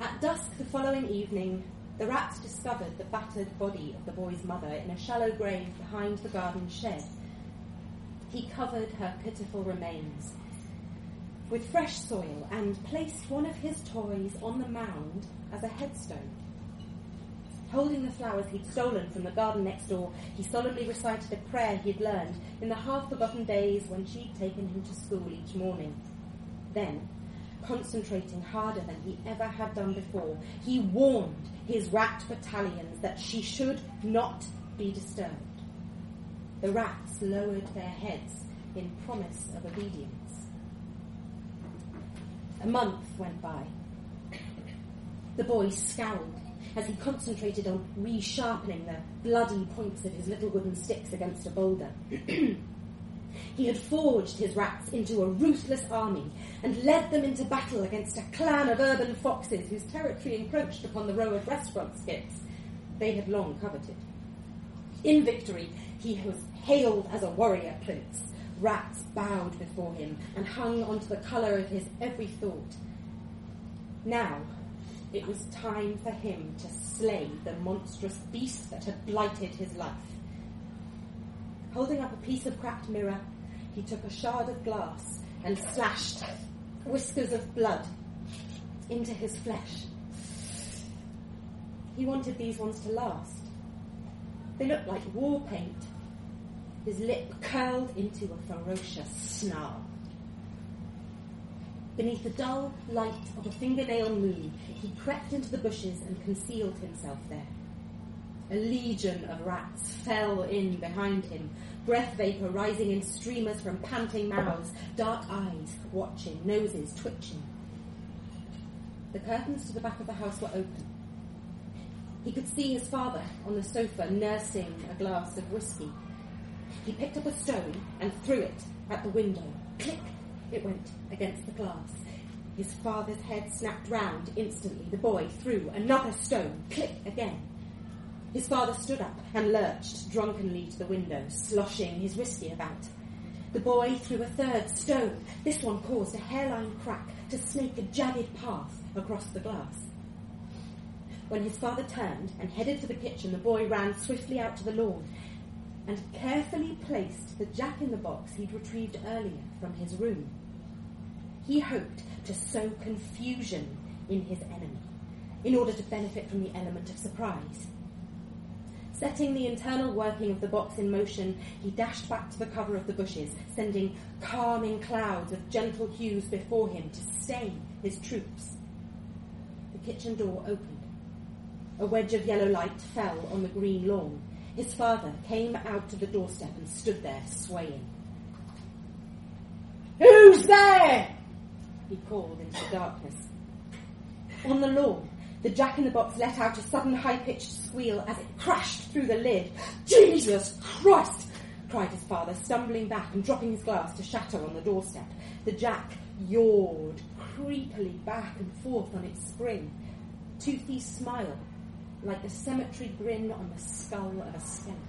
At dusk the following evening, the rats discovered the battered body of the boy's mother in a shallow grave behind the garden shed. He covered her pitiful remains with fresh soil and placed one of his toys on the mound as a headstone. Holding the flowers he'd stolen from the garden next door, he solemnly recited a prayer he'd learned in the half forgotten days when she'd taken him to school each morning. Then, concentrating harder than he ever had done before, he warned his rat battalions that she should not be disturbed. The rats lowered their heads in promise of obedience. A month went by. The boy scowled as he concentrated on resharpening the bloody points of his little wooden sticks against a boulder. [clears throat] he had forged his rats into a ruthless army and led them into battle against a clan of urban foxes whose territory encroached upon the row of restaurant skips they had long coveted. In victory, he was hailed as a warrior prince. Rats bowed before him and hung onto the colour of his every thought. Now, it was time for him to slay the monstrous beast that had blighted his life. Holding up a piece of cracked mirror, he took a shard of glass and slashed whiskers of blood into his flesh. He wanted these ones to last. They looked like war paint. His lip curled into a ferocious snarl. Beneath the dull light of a fingernail moon, he crept into the bushes and concealed himself there. A legion of rats fell in behind him, breath vapour rising in streamers from panting mouths, dark eyes watching, noses twitching. The curtains to the back of the house were open. He could see his father on the sofa nursing a glass of whisky. He picked up a stone and threw it at the window. Click! It went against the glass. His father's head snapped round instantly. The boy threw another stone. Click again. His father stood up and lurched drunkenly to the window, sloshing his whisky about. The boy threw a third stone. This one caused a hairline crack to snake a jagged path across the glass. When his father turned and headed for the kitchen, the boy ran swiftly out to the lawn and carefully placed the jack in the box he'd retrieved earlier from his room. He hoped to sow confusion in his enemy in order to benefit from the element of surprise. Setting the internal working of the box in motion, he dashed back to the cover of the bushes, sending calming clouds of gentle hues before him to stay his troops. The kitchen door opened. A wedge of yellow light fell on the green lawn. His father came out to the doorstep and stood there, swaying. Who's there? he called into the darkness. On the lawn, the jack in the box let out a sudden high pitched squeal as it crashed through the lid. Jesus Christ! cried his father, stumbling back and dropping his glass to shatter on the doorstep. The jack yawed creepily back and forth on its spring. Toothy smile, like the cemetery grin on the skull of a skeleton.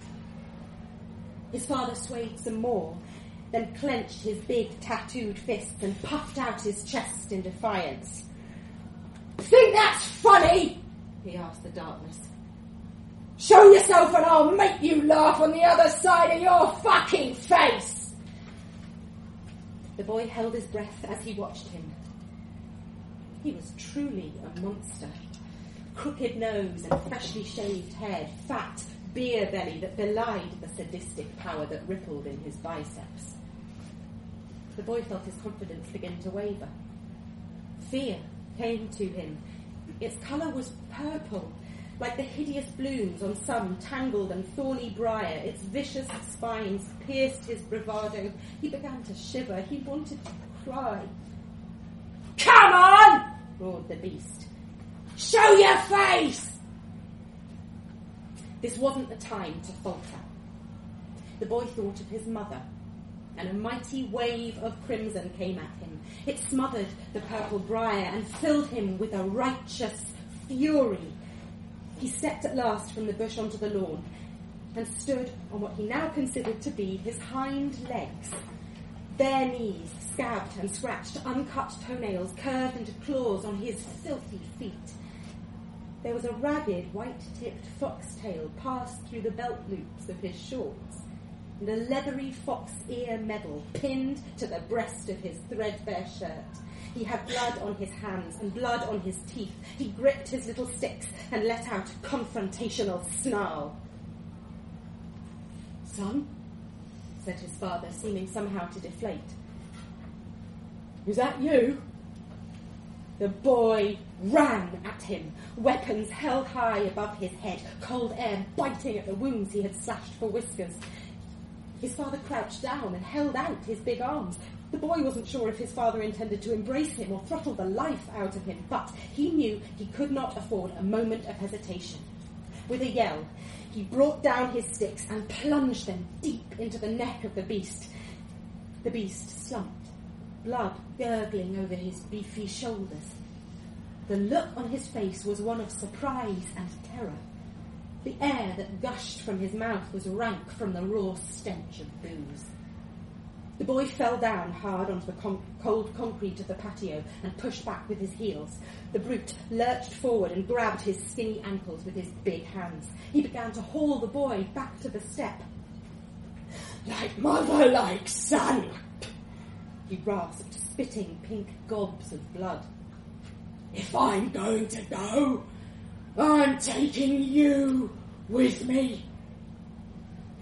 His father swayed some more, then clenched his big tattooed fists and puffed out his chest in defiance. Think that's funny? He asked the darkness. Show yourself and I'll make you laugh on the other side of your fucking face! The boy held his breath as he watched him. He was truly a monster. Crooked nose and freshly shaved head, fat beer belly that belied the sadistic power that rippled in his biceps. The boy felt his confidence begin to waver. Fear came to him. Its colour was purple, like the hideous blooms on some tangled and thorny briar. Its vicious spines pierced his bravado. He began to shiver. He wanted to cry. Come on! roared the beast. Show your face! This wasn't the time to falter. The boy thought of his mother, and a mighty wave of crimson came at him. It smothered the purple briar and filled him with a righteous fury. He stepped at last from the bush onto the lawn and stood on what he now considered to be his hind legs. Bare knees, scabbed and scratched, uncut toenails curved into claws on his filthy feet. There was a ragged, white-tipped foxtail passed through the belt loops of his shorts, and a leathery fox ear medal pinned to the breast of his threadbare shirt. He had blood on his hands and blood on his teeth. He gripped his little sticks and let out a confrontational snarl. Son, said his father, seeming somehow to deflate. Is that you? The boy ran at him, weapons held high above his head, cold air biting at the wounds he had slashed for whiskers. His father crouched down and held out his big arms. The boy wasn't sure if his father intended to embrace him or throttle the life out of him, but he knew he could not afford a moment of hesitation. With a yell, he brought down his sticks and plunged them deep into the neck of the beast. The beast slumped, blood gurgling over his beefy shoulders. The look on his face was one of surprise and terror. The air that gushed from his mouth was rank from the raw stench of booze. The boy fell down hard onto the con- cold concrete of the patio and pushed back with his heels. The brute lurched forward and grabbed his skinny ankles with his big hands. He began to haul the boy back to the step. Like mother, like son! He rasped, spitting pink gobs of blood. If I'm going to go, I'm taking you with me.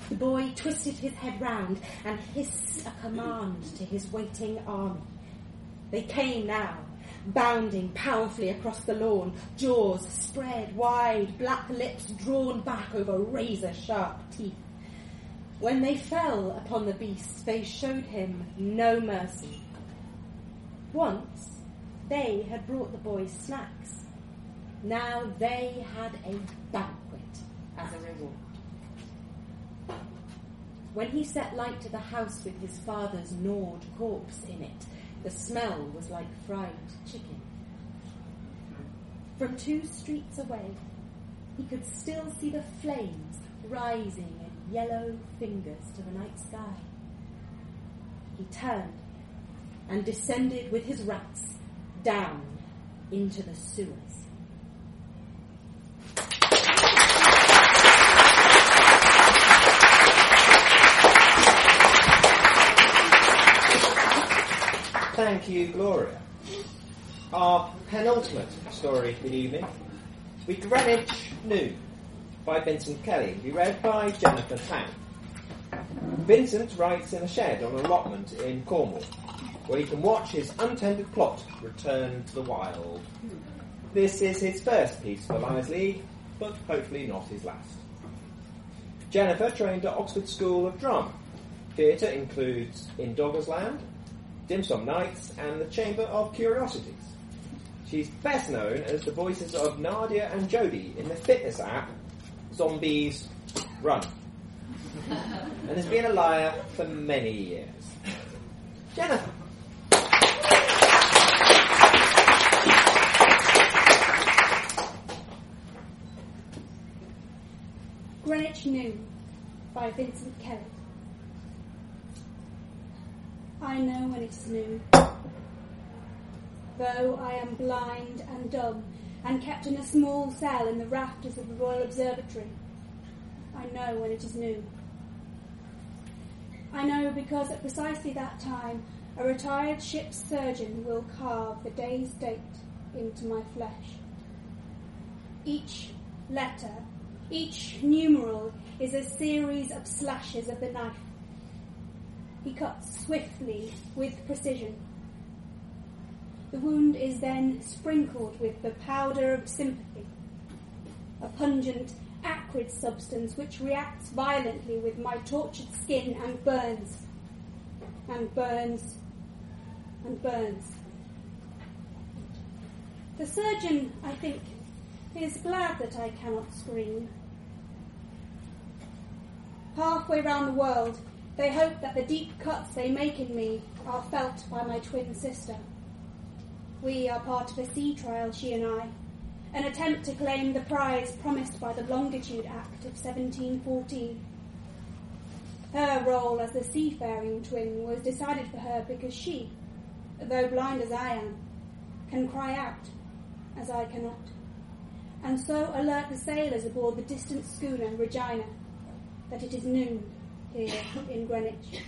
The boy twisted his head round and hissed a command to his waiting army. They came now, bounding powerfully across the lawn, jaws spread wide, black lips drawn back over razor sharp teeth. When they fell upon the beast, they showed him no mercy. Once, they had brought the boy snacks. Now they had a banquet as a reward. When he set light to the house with his father's gnawed corpse in it, the smell was like fried chicken. From two streets away, he could still see the flames rising in yellow fingers to the night sky. He turned and descended with his rats down into the sewers. Thank you, Gloria. Our penultimate story for the evening, We Greenwich Noon by Vincent Kelly, be read by Jennifer Tang. Vincent writes in a shed on an allotment in Cornwall, where he can watch his untended plot return to the wild. This is his first piece for Liars League, but hopefully not his last. Jennifer trained at Oxford School of Drama. Theatre includes In Dogger's Land, Dim Sum Nights, and the Chamber of Curiosities. She's best known as the voices of Nadia and Jodie in the fitness app Zombies Run. and has been a liar for many years. Jennifer. Greenwich Noon by Vincent Kelly. I know when it is noon. Though I am blind and dumb and kept in a small cell in the rafters of the Royal Observatory, I know when it is noon. I know because at precisely that time a retired ship's surgeon will carve the day's date into my flesh. Each letter, each numeral is a series of slashes of the knife. He cuts swiftly with precision. The wound is then sprinkled with the powder of sympathy, a pungent, acrid substance which reacts violently with my tortured skin and burns, and burns, and burns. The surgeon, I think, is glad that I cannot scream. Halfway round the world, they hope that the deep cuts they make in me are felt by my twin sister. We are part of a sea trial, she and I, an attempt to claim the prize promised by the Longitude Act of 1714. Her role as the seafaring twin was decided for her because she, though blind as I am, can cry out as I cannot, and so alert the sailors aboard the distant schooner Regina that it is noon here in Greenwich.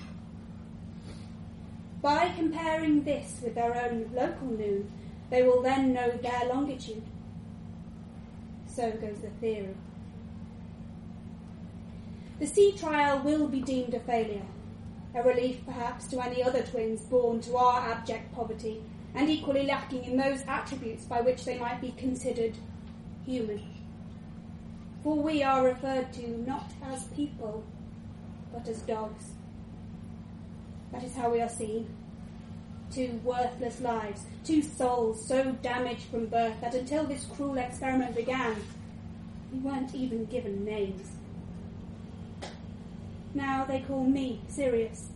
By comparing this with their own local noon, they will then know their longitude. So goes the theory. The sea trial will be deemed a failure, a relief perhaps to any other twins born to our abject poverty and equally lacking in those attributes by which they might be considered human. For we are referred to not as people, but as dogs. That is how we are seen. Two worthless lives, two souls so damaged from birth that until this cruel experiment began, we weren't even given names. Now they call me Sirius,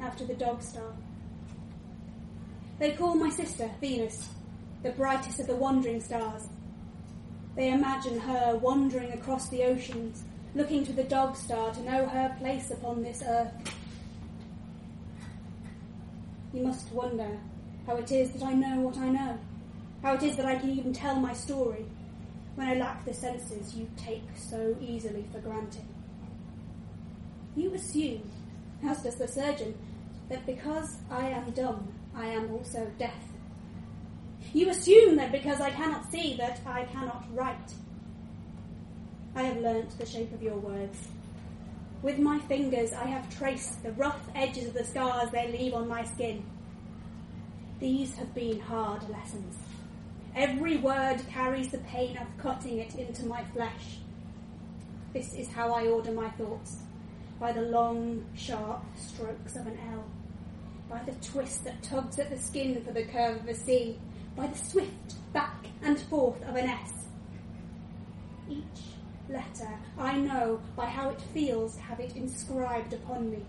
after the dog star. They call my sister Venus, the brightest of the wandering stars. They imagine her wandering across the oceans, looking to the dog star to know her place upon this earth. You must wonder how it is that I know what I know, how it is that I can even tell my story when I lack the senses you take so easily for granted. You assume, as does the surgeon, that because I am dumb, I am also deaf. You assume that because I cannot see, that I cannot write. I have learnt the shape of your words. With my fingers, I have traced the rough edges of the scars they leave on my skin. These have been hard lessons. Every word carries the pain of cutting it into my flesh. This is how I order my thoughts by the long, sharp strokes of an L, by the twist that tugs at the skin for the curve of a C, by the swift back and forth of an S. Each letter I know by how it feels to have it inscribed upon me.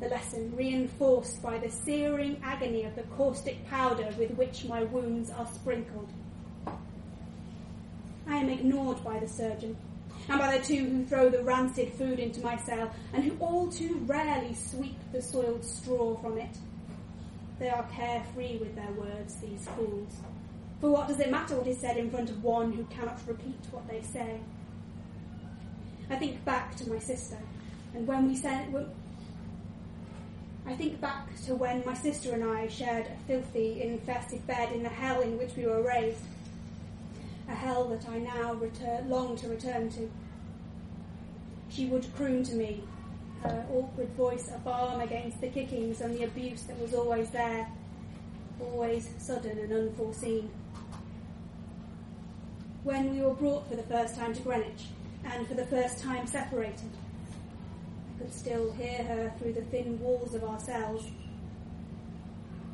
The lesson reinforced by the searing agony of the caustic powder with which my wounds are sprinkled. I am ignored by the surgeon and by the two who throw the rancid food into my cell and who all too rarely sweep the soiled straw from it. They are carefree with their words, these fools. For what does it matter what is said in front of one who cannot repeat what they say? I think back to my sister, and when we said, I think back to when my sister and I shared a filthy, infested bed in the hell in which we were raised. A hell that I now return, long to return to. She would croon to me, her awkward voice a balm against the kickings and the abuse that was always there, always sudden and unforeseen. When we were brought for the first time to Greenwich, and for the first time separated, I could still hear her through the thin walls of our cells,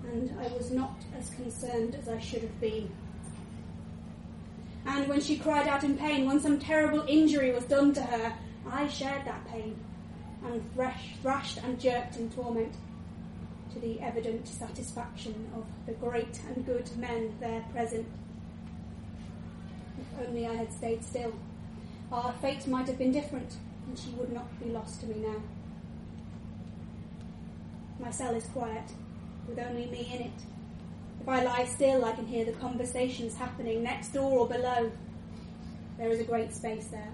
and I was not as concerned as I should have been. And when she cried out in pain when some terrible injury was done to her, I shared that pain, and thresh, thrashed and jerked in torment, to the evident satisfaction of the great and good men there present. If only I had stayed still, our fate might have been different, and she would not be lost to me now. My cell is quiet, with only me in it. If I lie still, I can hear the conversations happening next door or below. There is a great space there.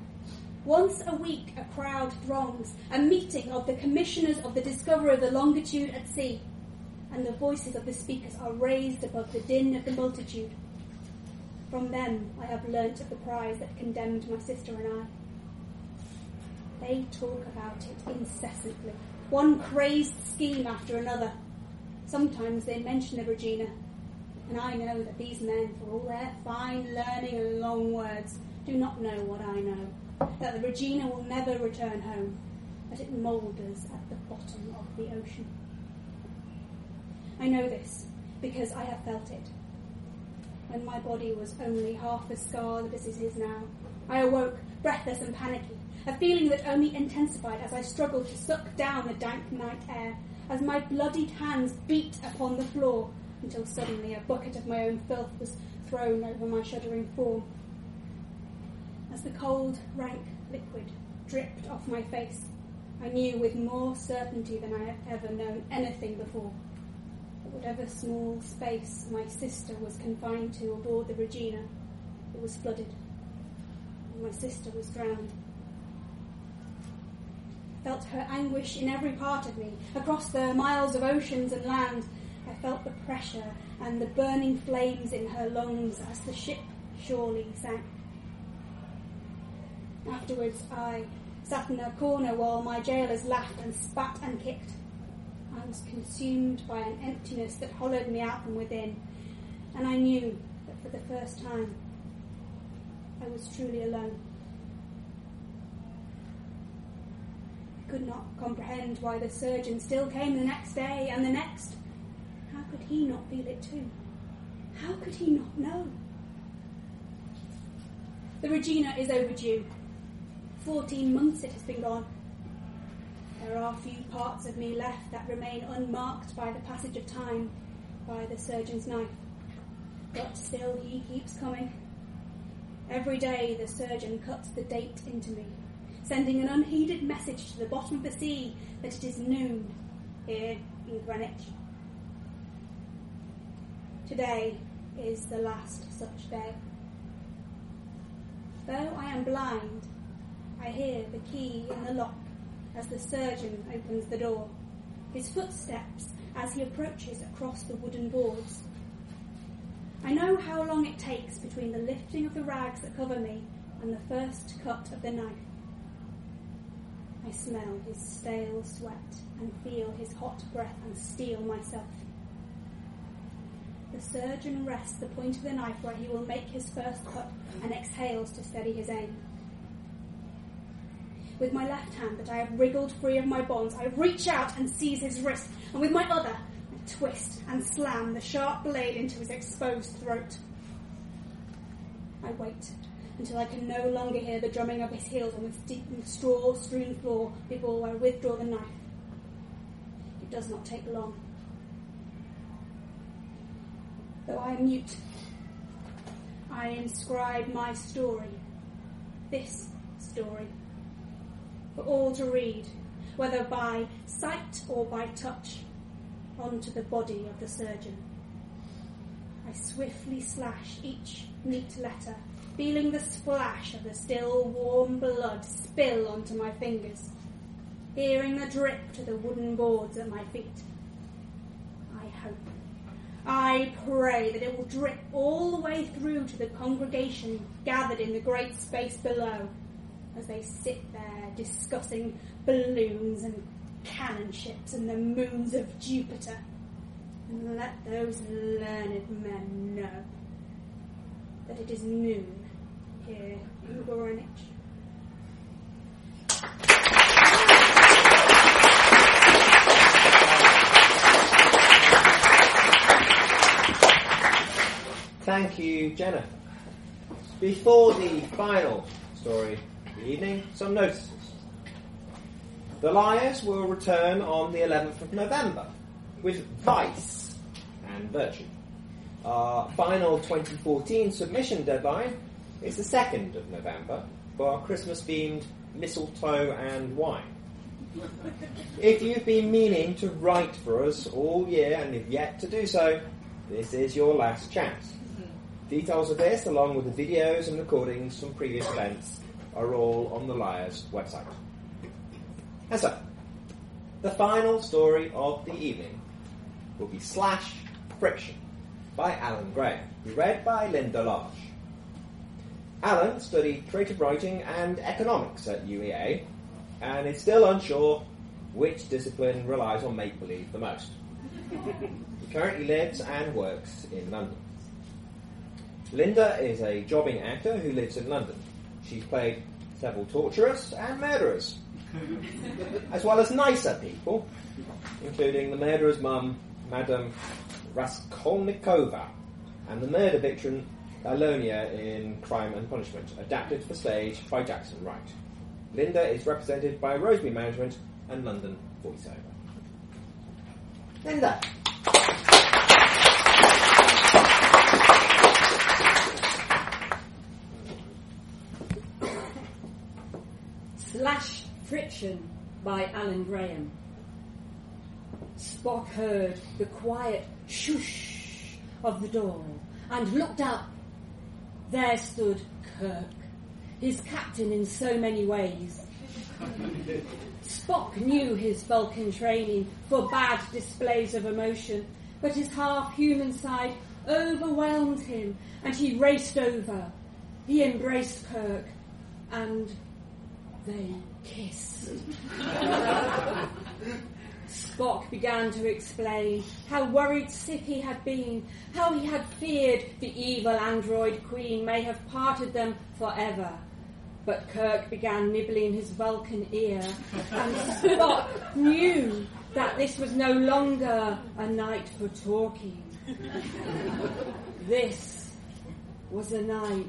Once a week, a crowd throngs, a meeting of the commissioners of the discovery of the longitude at sea, and the voices of the speakers are raised above the din of the multitude. From them I have learnt of the prize that condemned my sister and I. They talk about it incessantly, one crazed scheme after another. Sometimes they mention the Regina, and I know that these men, for all their fine learning and long words, do not know what I know. That the Regina will never return home, that it moulders at the bottom of the ocean. I know this because I have felt it. When my body was only half as scarred as it is now, I awoke, breathless and panicky, a feeling that only intensified as I struggled to suck down the dank night air, as my bloodied hands beat upon the floor until suddenly a bucket of my own filth was thrown over my shuddering form. As the cold, rank liquid dripped off my face, I knew with more certainty than I had ever known anything before whatever small space my sister was confined to aboard the Regina, it was flooded, and my sister was drowned. I felt her anguish in every part of me, across the miles of oceans and land. I felt the pressure and the burning flames in her lungs as the ship surely sank. Afterwards, I sat in a corner while my jailers laughed and spat and kicked. I was consumed by an emptiness that hollowed me out from within, and I knew that for the first time I was truly alone. I could not comprehend why the surgeon still came the next day and the next. How could he not feel it too? How could he not know? The Regina is overdue. Fourteen months it has been gone. There are few parts of me left that remain unmarked by the passage of time, by the surgeon's knife. But still he keeps coming. Every day the surgeon cuts the date into me, sending an unheeded message to the bottom of the sea that it is noon here in Greenwich. Today is the last such day. Though I am blind, I hear the key in the lock as the surgeon opens the door, his footsteps as he approaches across the wooden boards. I know how long it takes between the lifting of the rags that cover me and the first cut of the knife. I smell his stale sweat and feel his hot breath and steel myself. The surgeon rests the point of the knife where he will make his first cut and exhales to steady his aim. With my left hand that I have wriggled free of my bonds, I reach out and seize his wrist, and with my other, I twist and slam the sharp blade into his exposed throat. I wait until I can no longer hear the drumming of his heels on the steep straw strewn floor before I withdraw the knife. It does not take long. Though I am mute, I inscribe my story, this story, for all to read, whether by sight or by touch, onto the body of the surgeon. I swiftly slash each neat letter, feeling the splash of the still warm blood spill onto my fingers, hearing the drip to the wooden boards at my feet. I hope, I pray that it will drip all the way through to the congregation gathered in the great space below as they sit there discussing balloons and cannon ships and the moons of Jupiter. And let those learned men know that it is noon here in Greenwich. Thank you, Jennifer. Before the final story of the evening, some notices. The Liars will return on the 11th of November with Vice and Virtue. Our final 2014 submission deadline is the 2nd of November for our Christmas themed mistletoe and wine. If you've been meaning to write for us all year and have yet to do so, this is your last chance. Mm-hmm. Details of this, along with the videos and recordings from previous events, are all on the Liars website. And so, the final story of the evening will be Slash Friction by Alan Gray, read by Linda Large. Alan studied creative writing and economics at UEA and is still unsure which discipline relies on make believe the most. he currently lives and works in London. Linda is a jobbing actor who lives in London. She's played several torturers and murderers, as well as nicer people, including the murderer's mum, Madame Raskolnikova, and the murder victim Alonia in Crime and Punishment, adapted for stage by Jackson Wright. Linda is represented by Rosemary Management and London Voiceover. Linda. Slash Friction by Alan Graham. Spock heard the quiet shush of the door and looked up. There stood Kirk, his captain in so many ways. Spock knew his Vulcan training forbade displays of emotion, but his half human side overwhelmed him and he raced over. He embraced Kirk and they kissed. Spock began to explain how worried he had been, how he had feared the evil android queen may have parted them forever. But Kirk began nibbling his Vulcan ear, and Spock knew that this was no longer a night for talking. This was a night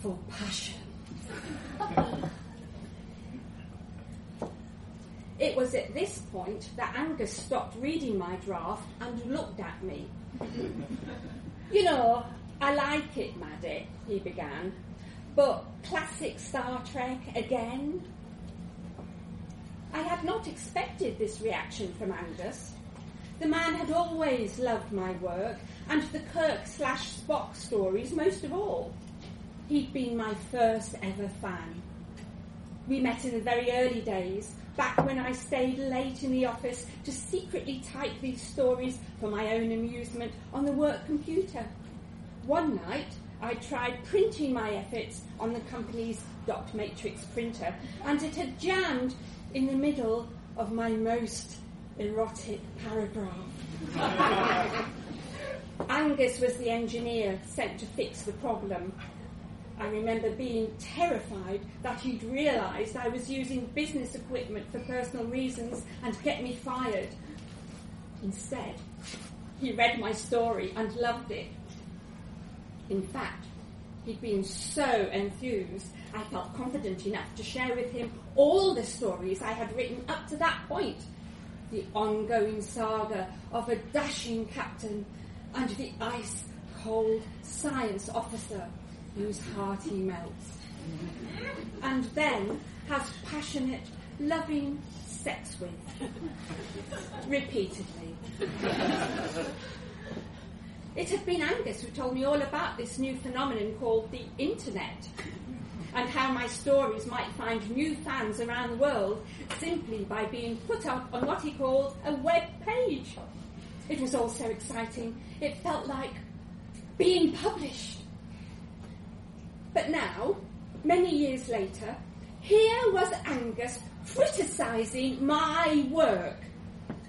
for passion. It was at this point that Angus stopped reading my draft and looked at me. [laughs] you know, I like it, Maddie, he began, but classic Star Trek again? I had not expected this reaction from Angus. The man had always loved my work, and the Kirk slash Spock stories most of all. He'd been my first ever fan. We met in the very early days, back when I stayed late in the office to secretly type these stories for my own amusement on the work computer. One night, I tried printing my efforts on the company's dot matrix printer, and it had jammed in the middle of my most erotic paragraph. [laughs] Angus was the engineer sent to fix the problem. I remember being terrified that he'd realised I was using business equipment for personal reasons and get me fired. Instead, he read my story and loved it. In fact, he'd been so enthused, I felt confident enough to share with him all the stories I had written up to that point. The ongoing saga of a dashing captain and the ice cold science officer whose heart he melts. And then has passionate, loving sex with. Repeatedly. It had been Angus who told me all about this new phenomenon called the internet and how my stories might find new fans around the world simply by being put up on what he called a web page. It was all so exciting. It felt like being published. But now, many years later, here was Angus criticising my work.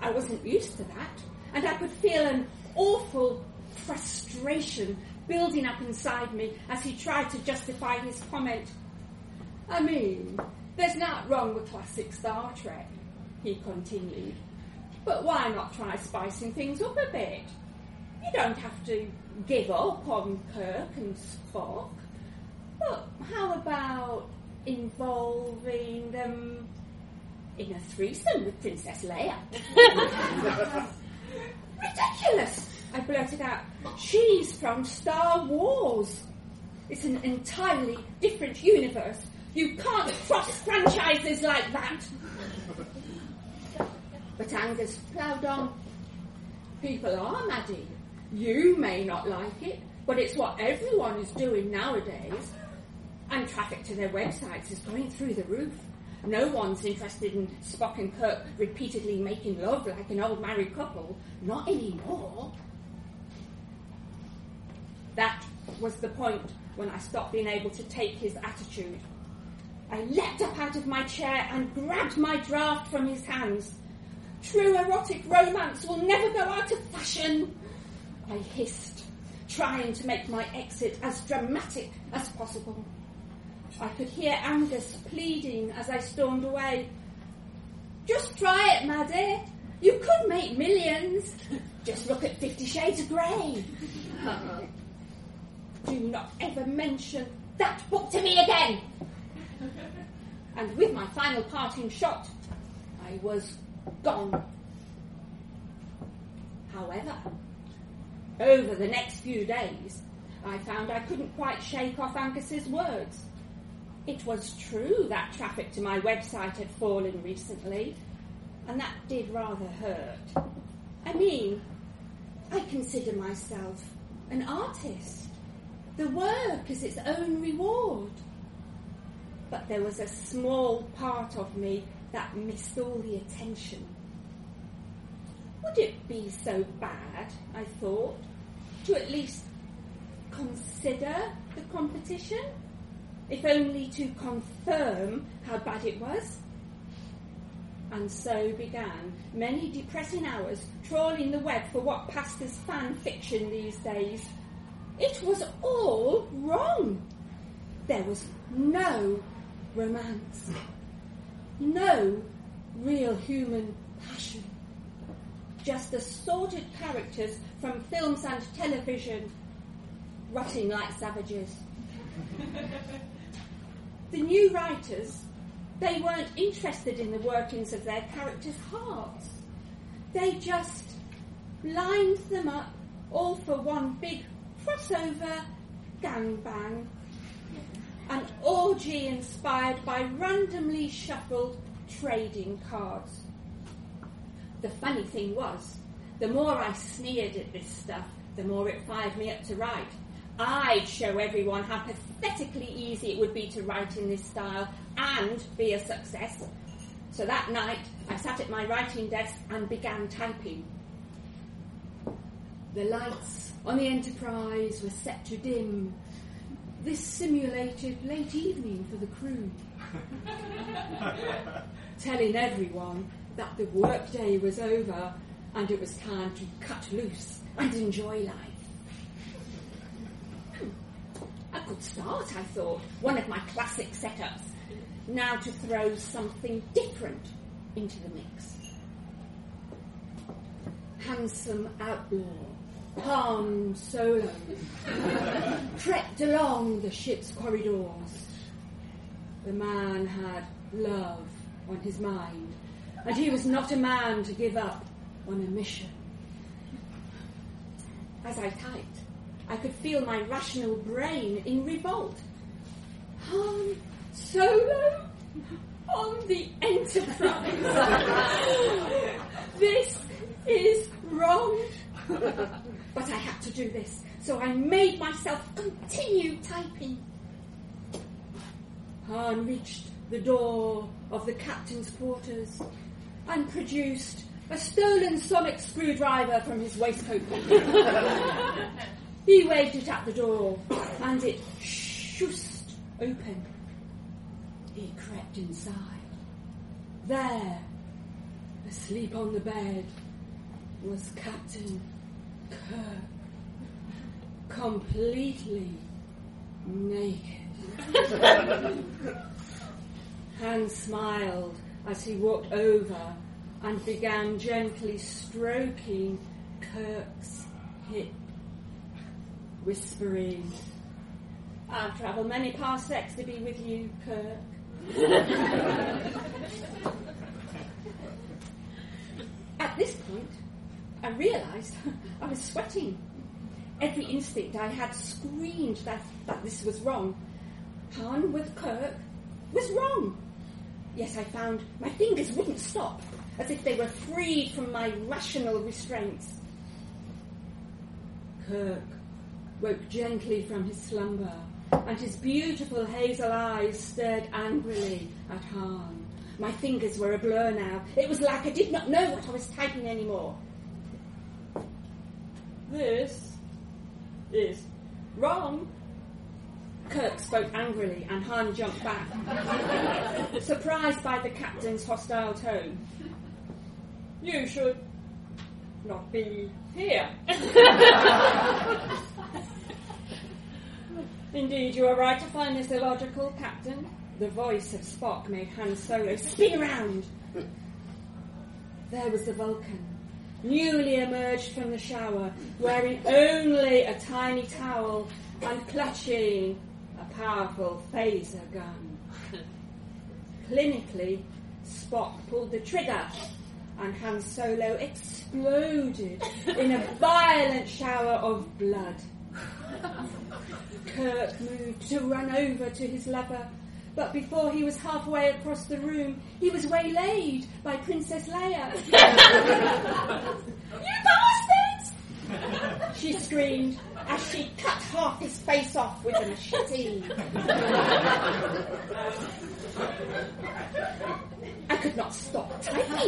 I wasn't used to that, and I could feel an awful frustration building up inside me as he tried to justify his comment. I mean, there's not wrong with classic Star Trek, he continued. But why not try spicing things up a bit? You don't have to give up on Kirk and Spock. But how about involving them in a threesome with Princess Leia. [laughs] Ridiculous! I blurted out. She's from Star Wars. It's an entirely different universe. You can't cross franchises like that. But Angus ploughed on. People are Maddie. You may not like it, but it's what everyone is doing nowadays. And traffic to their websites is going through the roof. No one's interested in Spock and Kirk repeatedly making love like an old married couple. Not anymore. That was the point when I stopped being able to take his attitude. I leapt up out of my chair and grabbed my draft from his hands. True erotic romance will never go out of fashion, I hissed, trying to make my exit as dramatic as possible. I could hear Angus pleading as I stormed away. Just try it, Maddie. You could make millions. Just look at Fifty Shades of Grey. [laughs] Do not ever mention that book to me again. And with my final parting shot, I was gone. However, over the next few days, I found I couldn't quite shake off Angus's words. It was true that traffic to my website had fallen recently, and that did rather hurt. I mean, I consider myself an artist. The work is its own reward. But there was a small part of me that missed all the attention. Would it be so bad, I thought, to at least consider the competition? If only to confirm how bad it was? And so began many depressing hours trawling the web for what passed as fan fiction these days. It was all wrong. There was no romance, no real human passion, just assorted characters from films and television rotting like savages. [laughs] the new writers, they weren't interested in the workings of their characters' hearts. They just lined them up all for one big crossover gangbang. An orgy inspired by randomly shuffled trading cards. The funny thing was, the more I sneered at this stuff, the more it fired me up to write. I'd show everyone how pathetically easy it would be to write in this style and be a success. So that night, I sat at my writing desk and began typing. The lights on the Enterprise were set to dim. This simulated late evening for the crew. [laughs] Telling everyone that the workday was over and it was time to cut loose and enjoy life. A good start, I thought. One of my classic setups. Now to throw something different into the mix. Handsome outlaw, Han Solo, crept along the ship's corridors. The man had love on his mind, and he was not a man to give up on a mission. As I typed, I could feel my rational brain in revolt. Um, Han Solo uh, on the Enterprise. [laughs] this is wrong. but I had to do this, so I made myself continue typing. Han reached the door of the captain's quarters and produced a stolen sonic screwdriver from his waistcoat pocket. [laughs] he waved it at the door, and it shushed open. He crept inside. There, asleep on the bed, was Captain Kirk, completely naked. [laughs] Hans smiled as he walked over and began gently stroking Kirk's hip, whispering, I've travelled many parsecs to be with you, Kirk. At this point, I realised I was sweating. Every instinct I had screamed that, that this was wrong. Han with Kirk was wrong. Yes, I found my fingers wouldn't stop, as if they were freed from my rational restraints. Kirk woke gently from his slumber, and his beautiful hazel eyes stared angrily at Han. My fingers were a blur now. It was like I did not know what I was typing anymore. This is wrong. Kirk spoke angrily, and Han jumped back, [laughs] surprised by the captain's hostile tone. You should not be here. Indeed, you are right to find this illogical, Captain. The voice of Spock made Han Solo spin around. There was the Vulcan, newly emerged from the shower, wearing only a tiny towel and clutching a powerful phaser gun. Clinically, Spock pulled the trigger and Han Solo exploded in a violent shower of blood. Kirk moved to run over to his lover, but before he was halfway across the room, he was waylaid by Princess Leia. [laughs] you bastards! She screamed as she cut half his face off with a machete. I could not stop typing.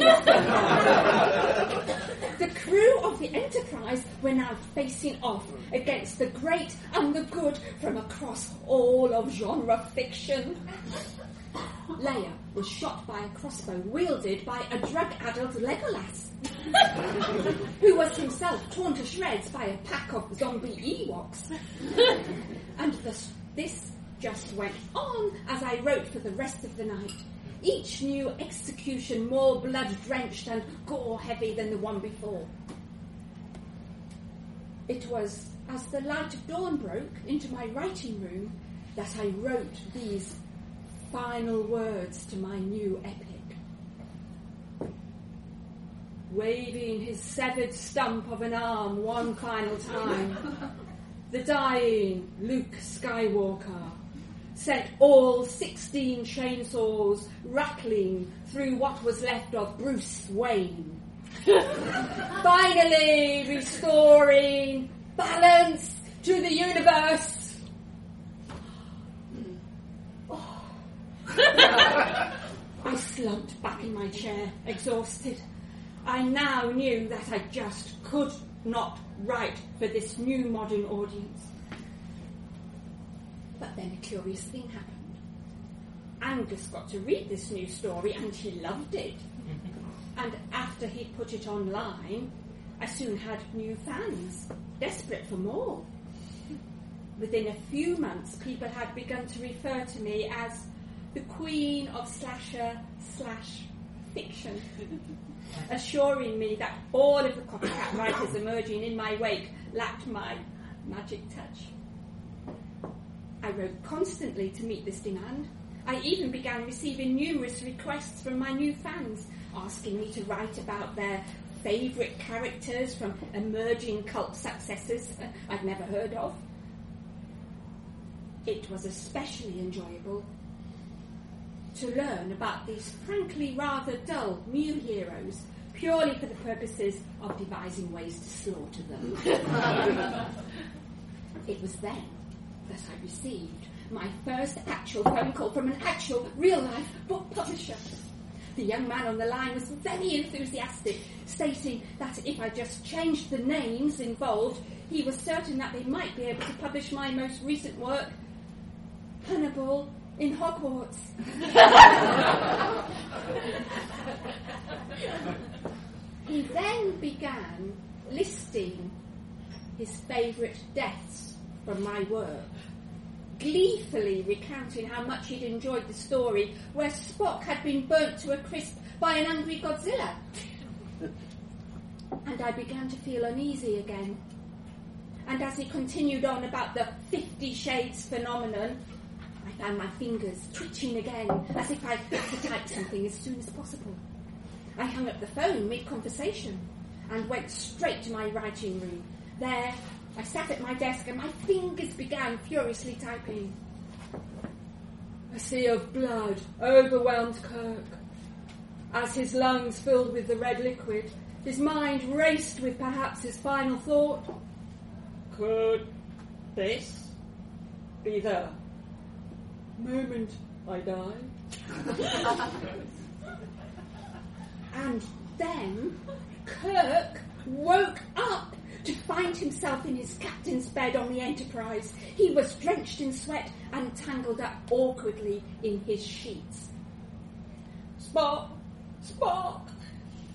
the crew of the Enterprise were now facing off against the great and the good from across all of genre fiction. Leia was shot by a crossbow wielded by a drug-addled Legolas, [laughs] who was himself torn to shreds by a pack of zombie Ewoks. and this, this just went on as I wrote for the rest of the night. Each new execution more blood drenched and gore heavy than the one before. It was as the light of dawn broke into my writing room that I wrote these final words to my new epic. Waving his severed stump of an arm one final time, [laughs] the dying Luke Skywalker sent all 16 chainsaws rattling through what was left of Bruce Wayne. [laughs] Finally restoring balance to the universe. I slumped back in my chair, exhausted. I now knew that I just could not write for this new modern audience. But then a curious thing happened. Angus got to read this new story and he loved it. [laughs] and after he'd put it online, I soon had new fans, desperate for more. Within a few months, people had begun to refer to me as the queen of slasher slash fiction, assuring me that all of the copycat writers emerging in my wake lacked my magic touch. I wrote constantly to meet this demand. I even began receiving numerous requests from my new fans asking me to write about their favourite characters from emerging cult successes uh, I'd never heard of. It was especially enjoyable to learn about these frankly rather dull new heroes purely for the purposes of devising ways to slaughter them. [laughs] it was then that I received my first actual phone call from an actual real life book publisher. The young man on the line was very enthusiastic, stating that if I just changed the names involved, he was certain that they might be able to publish my most recent work, Hannibal in Hogwarts. he then began listing his favourite deaths from my work, gleefully recounting how much he'd enjoyed the story where Spock had been burnt to a crisp by an angry Godzilla. and I began to feel uneasy again. And as he continued on about the Fifty Shades phenomenon, Found my fingers twitching again, as if I had to type something as soon as possible. I hung up the phone mid conversation. and went straight to my writing room. There, I sat at my desk and my fingers began furiously typing. A sea of blood overwhelmed Kirk. As his lungs filled with the red liquid, his mind raced with perhaps his final thought. Could this be the moment I die? and then Kirk woke up to find himself in his captain's bed on the Enterprise. He was drenched in sweat and tangled up awkwardly in his sheets. Spock! Spock!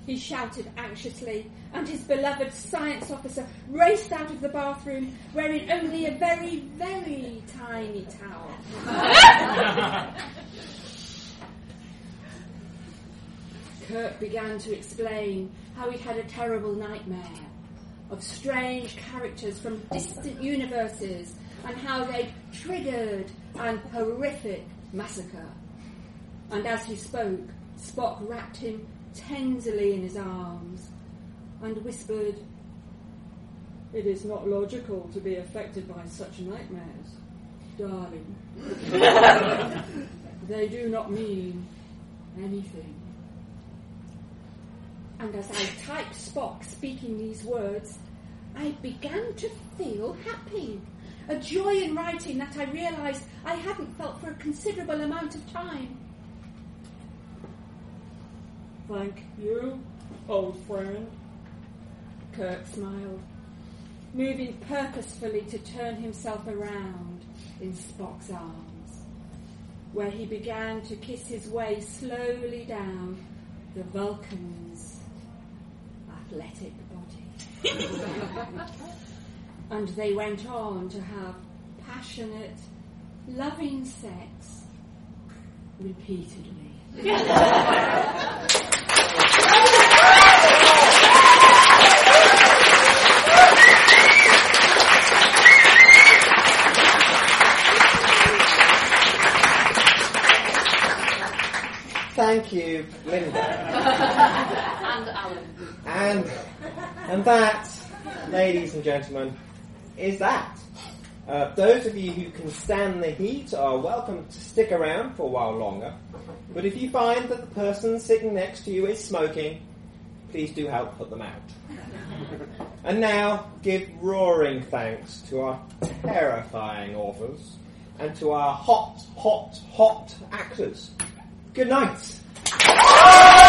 He shouted anxiously, and his beloved science officer raced out of the bathroom wearing only a very, very tiny towel. [laughs] Kirk began to explain how he'd had a terrible nightmare of strange characters from distant universes and how they'd triggered an horrific massacre. And as he spoke, Spock wrapped him tenderly in his arms and whispered, It is not logical to be affected by such nightmares, darling. [laughs] they do not mean anything. And as I typed Spock speaking these words, I began to feel happy. A joy in writing that I realised I hadn't felt for a considerable amount of time. Thank you, old friend. Kirk smiled, moving purposefully to turn himself around in Spock's arms, where he began to kiss his way slowly down the Vulcan's athletic body. [laughs] and they went on to have passionate, loving sex repeatedly. [laughs] Thank you, Linda. and Alan. And and that, ladies and gentlemen, is that. Uh, those of you who can stand the heat are welcome to stick around for a while longer. But if you find that the person sitting next to you is smoking, please do help put them out. And now, give roaring thanks to our terrifying authors and to our hot, hot, hot actors. Good night.